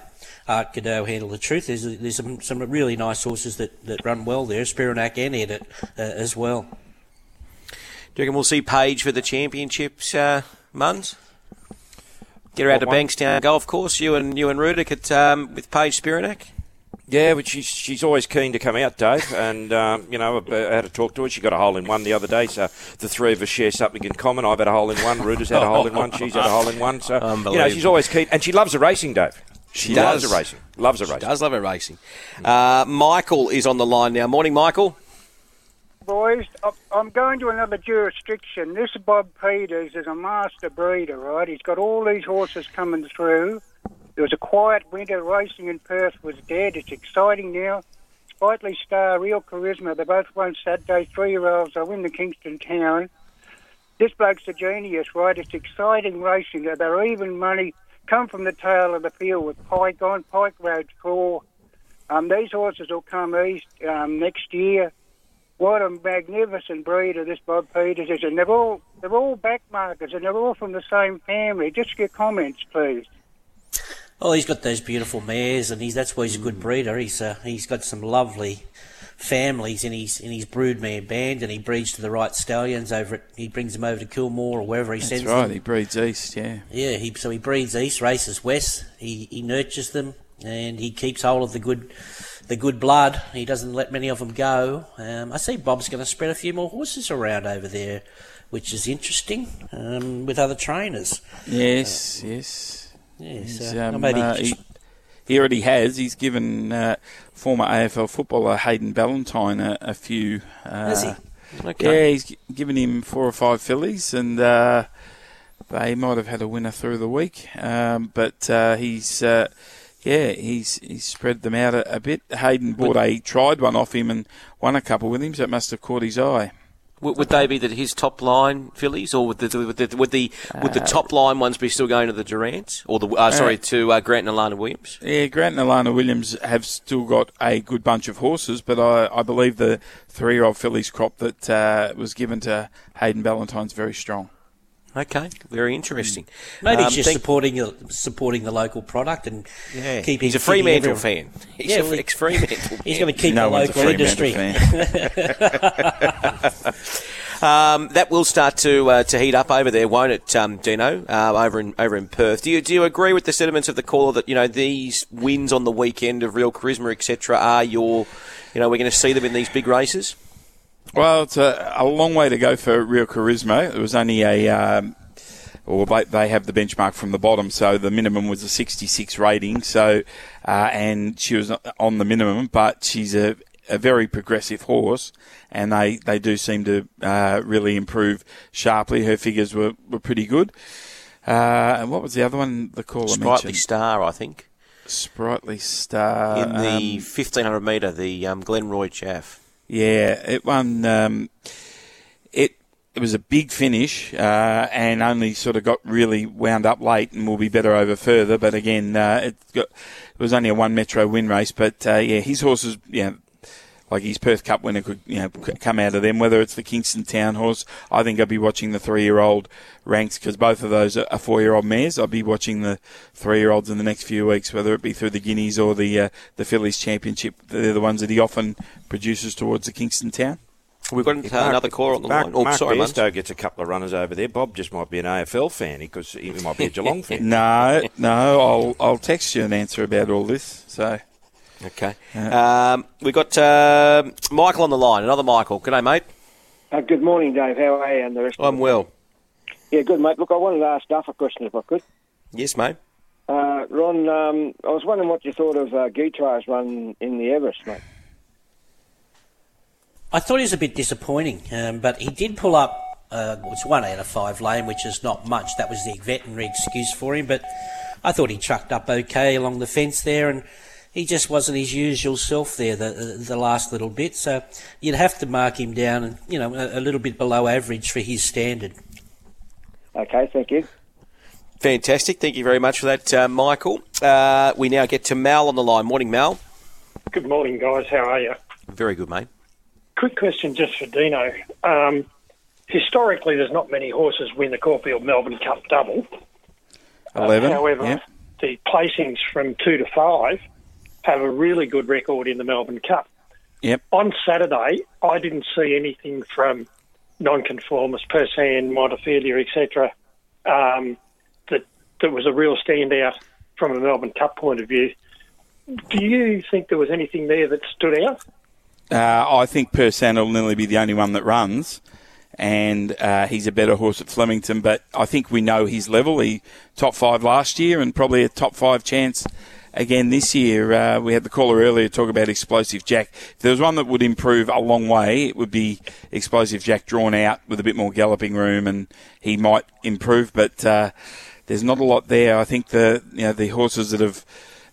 Art Cadeau handle the truth. There's there's some, some really nice horses that, that run well there, Spironac and Edit uh, as well. Do you reckon we'll see Page for the championships, uh, Muns? Get her out to What? Bankstown Golf Course. You and you and Rudick at um, with Page Spironac. Yeah, but she's she's always keen to come out, Dave. And um, you know, I had to talk to her. She got a hole in one the other day, so the three of us share something in common. I've had a hole in one. Ruda's had a hole in one. She's had a hole in one. So you know, she's always keen, and she loves the racing, Dave. She loves does. the racing. Loves the She racing. does love her racing. Uh, Michael is on the line now. Morning, Michael. Boys, I'm going to another jurisdiction. This Bob Peters is a master breeder, right? He's got all these horses coming through. There was a quiet winter. Racing in Perth was dead. It's exciting now. Sprightly Star, Real Charisma, they both won Saturday. Three-year-olds, they win the Kingston Town. This bloke's a genius, right? It's exciting racing. They're even money. Come from the tail of the field with Pike on, Pike Road Four. Um, these horses will come east um, next year. What a magnificent breeder this Bob Peters is, and they're all they're all backmarkers, and they're all from the same family. Just your comments, please. Oh, he's got those beautiful mares, and he's that's why he's a good breeder. He's uh, he's got some lovely families in his in his broodmare band, and he breeds to the right stallions over at. He brings them over to Kilmore or wherever he That's sends right. them. That's right. He breeds east. Yeah. Yeah, he so he breeds east, races west. He he nurtures them, and he keeps hold of the good, the good blood. He doesn't let many of them go. Um, I see Bob's going to spread a few more horses around over there, which is interesting um, with other trainers. Yes. yes. Yes, uh, um, maybe uh, he, he already has. He's given uh, former AFL footballer Hayden Ballantyne a, a few. Uh, Has he? Okay. Yeah, he's given him four or five fillies, and uh, they might have had a winner through the week. Um, but uh, he's, uh, yeah, he's he's spread them out a, a bit. Hayden bought a tried one off him and won a couple with him, so it must have caught his eye. Would, would they be that his top line fillies, or would the would the would the, would the Uh, top line ones be still going to the Durants, or the uh, sorry Uh, to uh, Grant and Alana Williams? Yeah, Grant and Alana Williams have still got a good bunch of horses, but I, I believe the three-year-old fillies crop that uh, was given to Hayden Ballantyne's very strong. Okay, very interesting. Maybe Um, he's just thank- supporting the, supporting the local product and Yeah, keeping. he's a keeping Fremantle fan. He's yeah, a well, ex-Fremantle *laughs* He's going to keep No the one's a local industry. *laughs* Um, that will start to uh, to heat up over there, won't it, um, Dino? Uh, over in over in Perth. Do you do you agree with the sentiments of the caller that you know these wins on the weekend of real charisma, etc., are your, you know, we're going to see them in these big races? Well, it's a, a long way to go for real charisma. It was only a, um, or they- they have the benchmark from the bottom, so the minimum was a 66 rating. So, uh, and she was on the minimum, but she's a, a very progressive horse, and they, they do seem to uh, really improve sharply. Her figures were, were pretty good. Uh, and what was the other one? The caller Sprightly mentioned Star, I think. Sprightly Star in the um, 1500 metre, the um, Glenroy Chaff. Yeah, it won. Um, it it was a big finish uh, and only sort of got really wound up late and will be better over further. But again, uh, it, got, it was only a one Metro win race. But uh, yeah, his horses, yeah. Like his Perth Cup winner could, you know, come out of them. Whether it's the Kingston Town horse, I think I'd be watching the three-year-old ranks because both of those are four-year-old mares. I'd be watching the three-year-olds in the next few weeks, whether it be through the Guineas or the uh, the Fillies Championship. They're the ones that he often produces towards the Kingston Town. We've got If uh, another caller on the Mark, line. Oh, Mark sorry, Muns. Bairstow gets a couple of runners over there. Bob just might be an AFL fan because he might be a Geelong *laughs* fan. No, no, I'll I'll text you an answer about all this. So, Okay. Um, we've got uh, Michael on the line. Another Michael. G'day, mate. Uh, good morning, Dave. How are you and the rest? I'm well. Yeah, good, mate. Look, I wanted to ask Duff a question if I could. Yes, mate. Uh, Ron, um, I was wondering what you thought of uh, Gytrash's run in the Everest, mate. I thought he was a bit disappointing, um, but he did pull up. Uh, it's one out of five lane, which is not much. That was the veterinary excuse for him, but I thought he chucked up okay along the fence there, and he just wasn't his usual self there the the last little bit. So you'd have to mark him down, and you know, a, a little bit below average for his standard. Okay, thank you. Fantastic. Thank you very much for that, uh, Michael. Uh, we now get to Mal on the line. Morning, Mal. Good morning, guys. How are you? Very good, mate. Quick question just for Dino. Um, historically, there's not many horses win the Caulfield Melbourne Cup double. Uh, 11. however, yeah. the placings from two to five have a really good record in the Melbourne Cup. Yep. On Saturday, I didn't see anything from nonconformists, Persan, Montefilia, etc. Um, that that was a real standout from a Melbourne Cup point of view. Do you think there was anything there that stood out? Uh, I think Persan will nearly be the only one that runs, and uh, he's a better horse at Flemington. But I think we know his level. He top five last year, and probably a top five chance again this year. Uh, we had the caller earlier talk about Explosive Jack. If there was one that would improve a long way, it would be Explosive Jack drawn out with a bit more galloping room, and he might improve. But uh, there's not a lot there. I think the you know the horses that have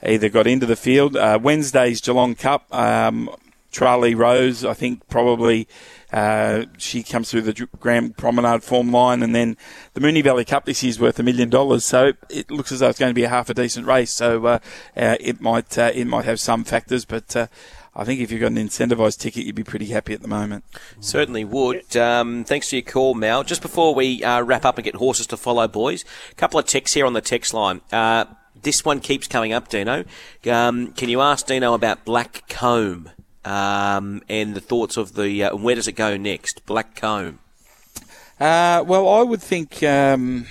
either got into the field. Uh, Wednesday's Geelong Cup. Um, Charlie Rose, I think probably uh, she comes through the Grand Promenade form line, and then the Moonee Valley Cup this year's worth a million dollars. So it, looks as though it's going to be a half a decent race. So uh, uh, it might uh, it might have some factors, but. uh, I think if you've got an incentivised ticket, you'd be pretty happy at the moment. Certainly would. Um, thanks for your call, Mal. Just before we uh, wrap up and get horses to follow, boys, a couple of texts here on the text line. Uh, this one keeps coming up, Dino. Um, can you ask Dino about Black Comb um, and the thoughts of the uh, where does it go next? Black Comb. Uh, well, I would think. Um,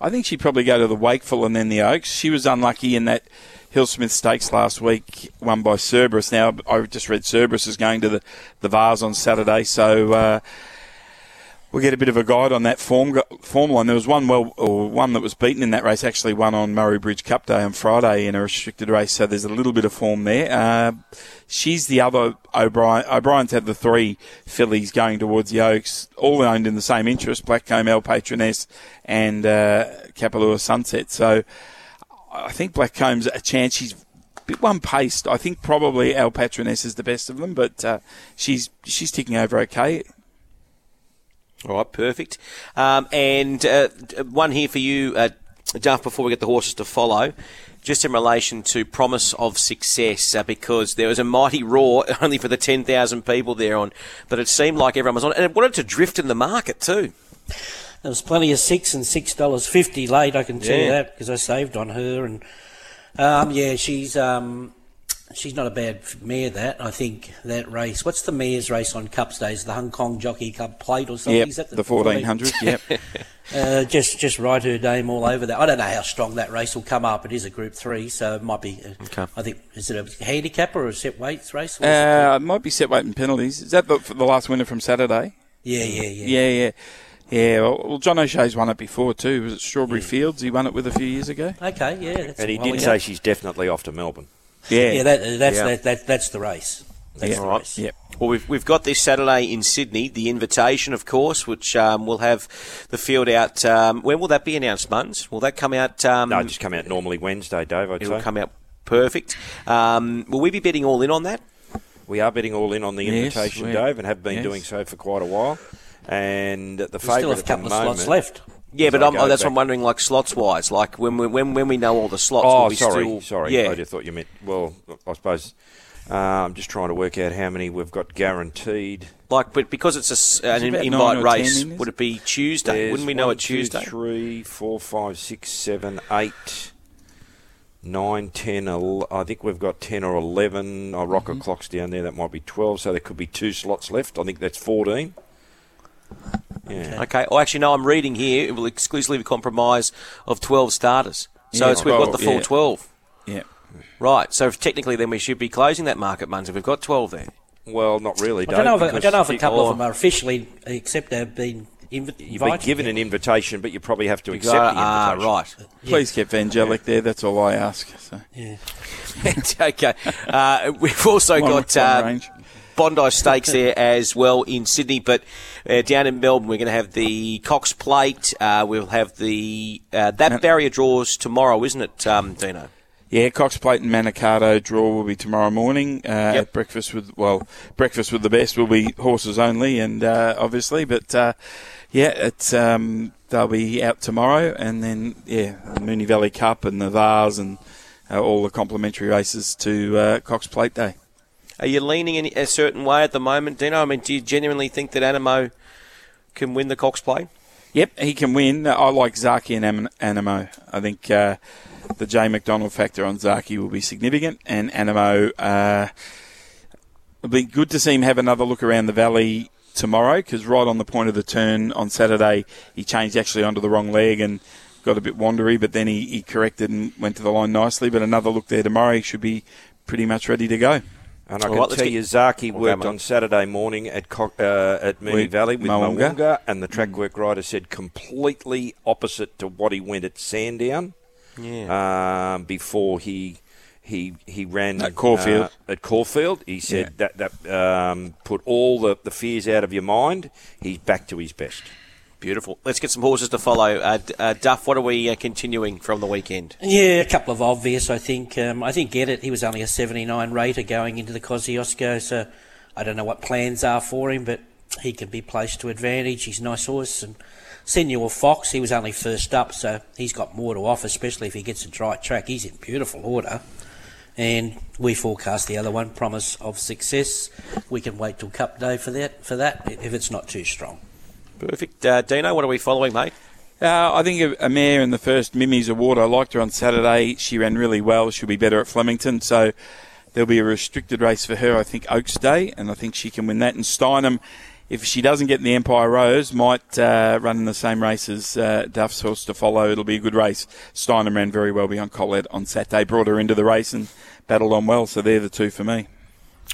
I think she'd probably go to the Wakeful and then the Oaks. She was unlucky in that Hillsmith Stakes last week, won by Cerberus. Now, I just read Cerberus is going to the, the Vase on Saturday, so uh, we'll get a bit of a guide on that form form line. There was one well, or one that was beaten in that race, actually won on Murray Bridge Cup Day on Friday in a restricted race, so there's a little bit of form there. Uh, she's the other O'Brien. O'Brien's had the three fillies going towards the Oaks, all owned in the same interest: Blackcomb, El Patroness, and uh, Kapalua Sunset. So. I think Blackcomb's a chance. She's a bit one paced. I think probably El Patroness is the best of them, but uh, she's she's ticking over okay. All right, perfect. Um, and uh, one here for you, uh, Duff, before we get the horses to follow. Just in relation to promise of success, uh, because there was a mighty roar *laughs* only for the 10,000 people there on, but it seemed like everyone was on, and it wanted to drift in the market too. There was plenty of six and six dollars fifty late. I can tell you that because I saved on her, and um, yeah, she's um, she's not a bad mare. That I think that race. What's the mare's race on Cups days? The Hong Kong Jockey Cup Plate or something? Yep, Is that the 1400, *laughs* yep. uh, just just ride her name all over that. I don't know how strong that race will come up. It is a Group Three, so it might be. Uh, Okay. I think is it a handicap or a set weights race? Uh, it might be set weight and penalties. Is that the, the last winner from Saturday? Yeah, yeah, yeah. Yeah, yeah. Yeah, well, well, John O'Shea's won it before too. Was it Strawberry Fields? He won it with a few years ago. Okay, yeah. That's And he did ago. say she's definitely off to Melbourne. Yeah, yeah. That, that's Yeah. That, that, that's the race. That's the All right. race. Yep. Well, we've, we've got this Saturday in Sydney, the invitation, of course, which um, will have the field out. Um, when will that be announced, Muns? Will that come out? Um, No, just come out normally Wednesday, Dave. I'd it'll say. come out perfect. Um, will we be betting all in on that? We are betting all in on the Yes, invitation, we- Dave, and have been yes. doing so for quite a while. And the still favourite have a the couple of moment, slots left. Yeah, but I'm, go that's back- what I'm wondering, like slots wise, like when we, when when we know all the slots. Oh, will we sorry, still, sorry. Yeah, I just thought you meant. Well, I suppose uh, I'm just trying to work out how many we've got guaranteed. like, but because it's a s an Is it invite race, in would it be Tuesday? There's Wouldn't we know one, it Tuesday? Two, three, four, five, six, seven, eight, nine, ten. el- I think we've got ten or eleven. I rocker Mm-hmm. clocks down there. That might be twelve. So there could be two slots left. I think that's fourteen. Yeah. Okay. Oh, actually, no. I'm reading here. It will exclusively compromise of 12 starters. So Yeah, it's, we've got the full yeah. 12. Yeah. Right. So if technically, then we should be closing that market, Muns. If we've got 12 there. Well, not really. I don't know. If, I don't know if a couple or- of them are officially, except they've been inv- You've been invited. given an invitation, but you probably have to accept got- the ah, invitation. right. Please keep Vangelic there. That's all I ask. So. Yeah. *laughs* okay. Uh, we've also One- got one uh, range. Bondi Stakes there as well in Sydney, but uh, down in Melbourne we're going to have the Cox Plate. Uh, we'll have the uh, that barrier draws tomorrow, isn't it, um, Dino? Yeah, Cox Plate and Manikato draw will be tomorrow morning uh, at breakfast with well, breakfast with the best will be horses only, and uh, obviously, but uh, yeah, it's um, they'll be out tomorrow, and then yeah, the Moonee Valley Cup and the Vase and uh, all the complimentary races to uh, Cox Plate Day. Are you leaning in a certain way at the moment, Dino? I mean, do you genuinely think that Anamoe can win the Cox Plate? Yep, he can win. I like Zaaki and Anamoe. I think uh, the J McDonald factor on Zaaki will be significant, and Anamoe. Uh, it'll be good to see him have another look around the valley tomorrow because right on the point of the turn on Saturday, he changed actually onto the wrong leg and got a bit wandery, but then he, he corrected and went to the line nicely. But another look there tomorrow, he should be pretty much ready to go. And I can tell you, Zaaki worked on Saturday morning at Co- uh, at Moonee Valley with Moonga. Moonga, and the track work rider said completely opposite to what he went at Sandown. Yeah. Um, before he he he ran At Caulfield. uh, at Caulfield, he said that that um, put all the, the fears out of your mind. He's back to his best. Beautiful. Let's get some horses to follow. Uh, uh, Duff, what are we uh, continuing from the weekend? Yeah, a couple of obvious, I think. Um, I think Get It, he was only a 79 rater going into the Kosciuszko, so I don't know what plans are for him, but he can be placed to advantage. He's a nice horse. And Senor Fox, he was only first up, so he's got more to offer, especially if he gets a dry track. He's in beautiful order. And we forecast the other one, Promise of Success. We can wait till Cup Day for that, for that if it's not too strong. Perfect. Uh, Dino, what are we following, mate? Uh, I think a, a mare in the first Mimi's Award. I liked her on Saturday. She ran really well. She'll be better at Flemington. So there'll be a restricted race for her, I think, Oaks Day, and I think she can win that. And Steinem, if she doesn't get in the Empire Rose, might uh, run in the same race as uh, Duff's horse to follow. It'll be a good race. Steinem ran very well behind Colette on Saturday, brought her into the race and battled on well. So they're the two for me.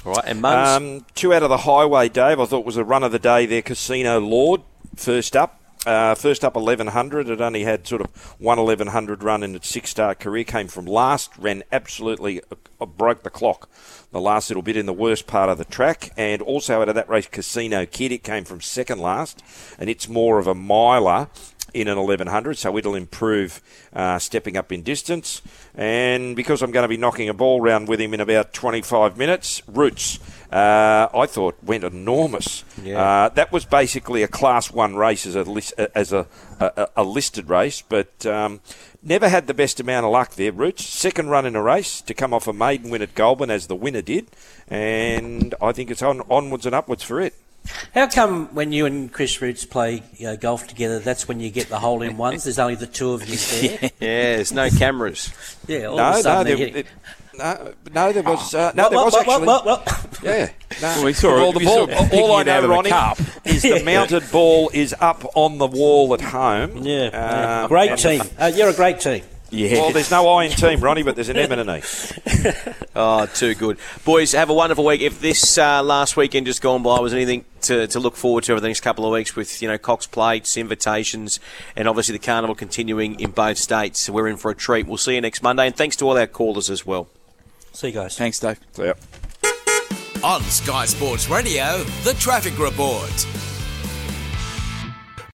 All right, and Muns? Um, two out of the highway, Dave. I thought was a run of the day there. Casino Lord, first up. Uh, first up 1100. It only had sort of one 1100 run in its six star career. Came from last, ran absolutely uh, uh, broke the clock the last little bit in the worst part of the track. And also out of that race, Casino Kid, it came from second last, and it's more of a miler in an 1100, so it'll improve uh, stepping up in distance. And because I'm going to be knocking a ball round with him in about 25 minutes, Roots, uh, I thought went enormous. Yeah. Uh, that was basically a Class One race as a as a, a, a listed race, but um, never had the best amount of luck there. Roots second run in a race to come off a maiden win at Goulburn as the winner did, and I think it's on onwards and upwards for it. How come when you and Chris Roots play uh, golf together, that's when you get the hole in ones? There's only the two of you *laughs* there. yeah, there's no cameras. Yeah, all no, of a sudden no, they're there, no, no, there was uh, no, What, there was what, actually. what, what, Yeah, no. Well, we saw Well, it- the ball, saw all picking I know, Ronnie, cup. is the *laughs* mounted ball is up on the wall at home. Yeah, yeah. Um, great team. Uh, you're a great team. Well, there's no I in team, Ronnie, but there's an M and an E. *laughs* Oh, too good. Boys, have a wonderful week. If this uh, last weekend just gone by was anything to, to look forward to over the next couple of weeks with, you know, Cox plates, invitations, and obviously the carnival continuing in both states, we're in for a treat. We'll see you next Monday, and thanks to all our callers as well. See you guys. Thanks, Dave. Yep. On Sky Sports Radio, the traffic report.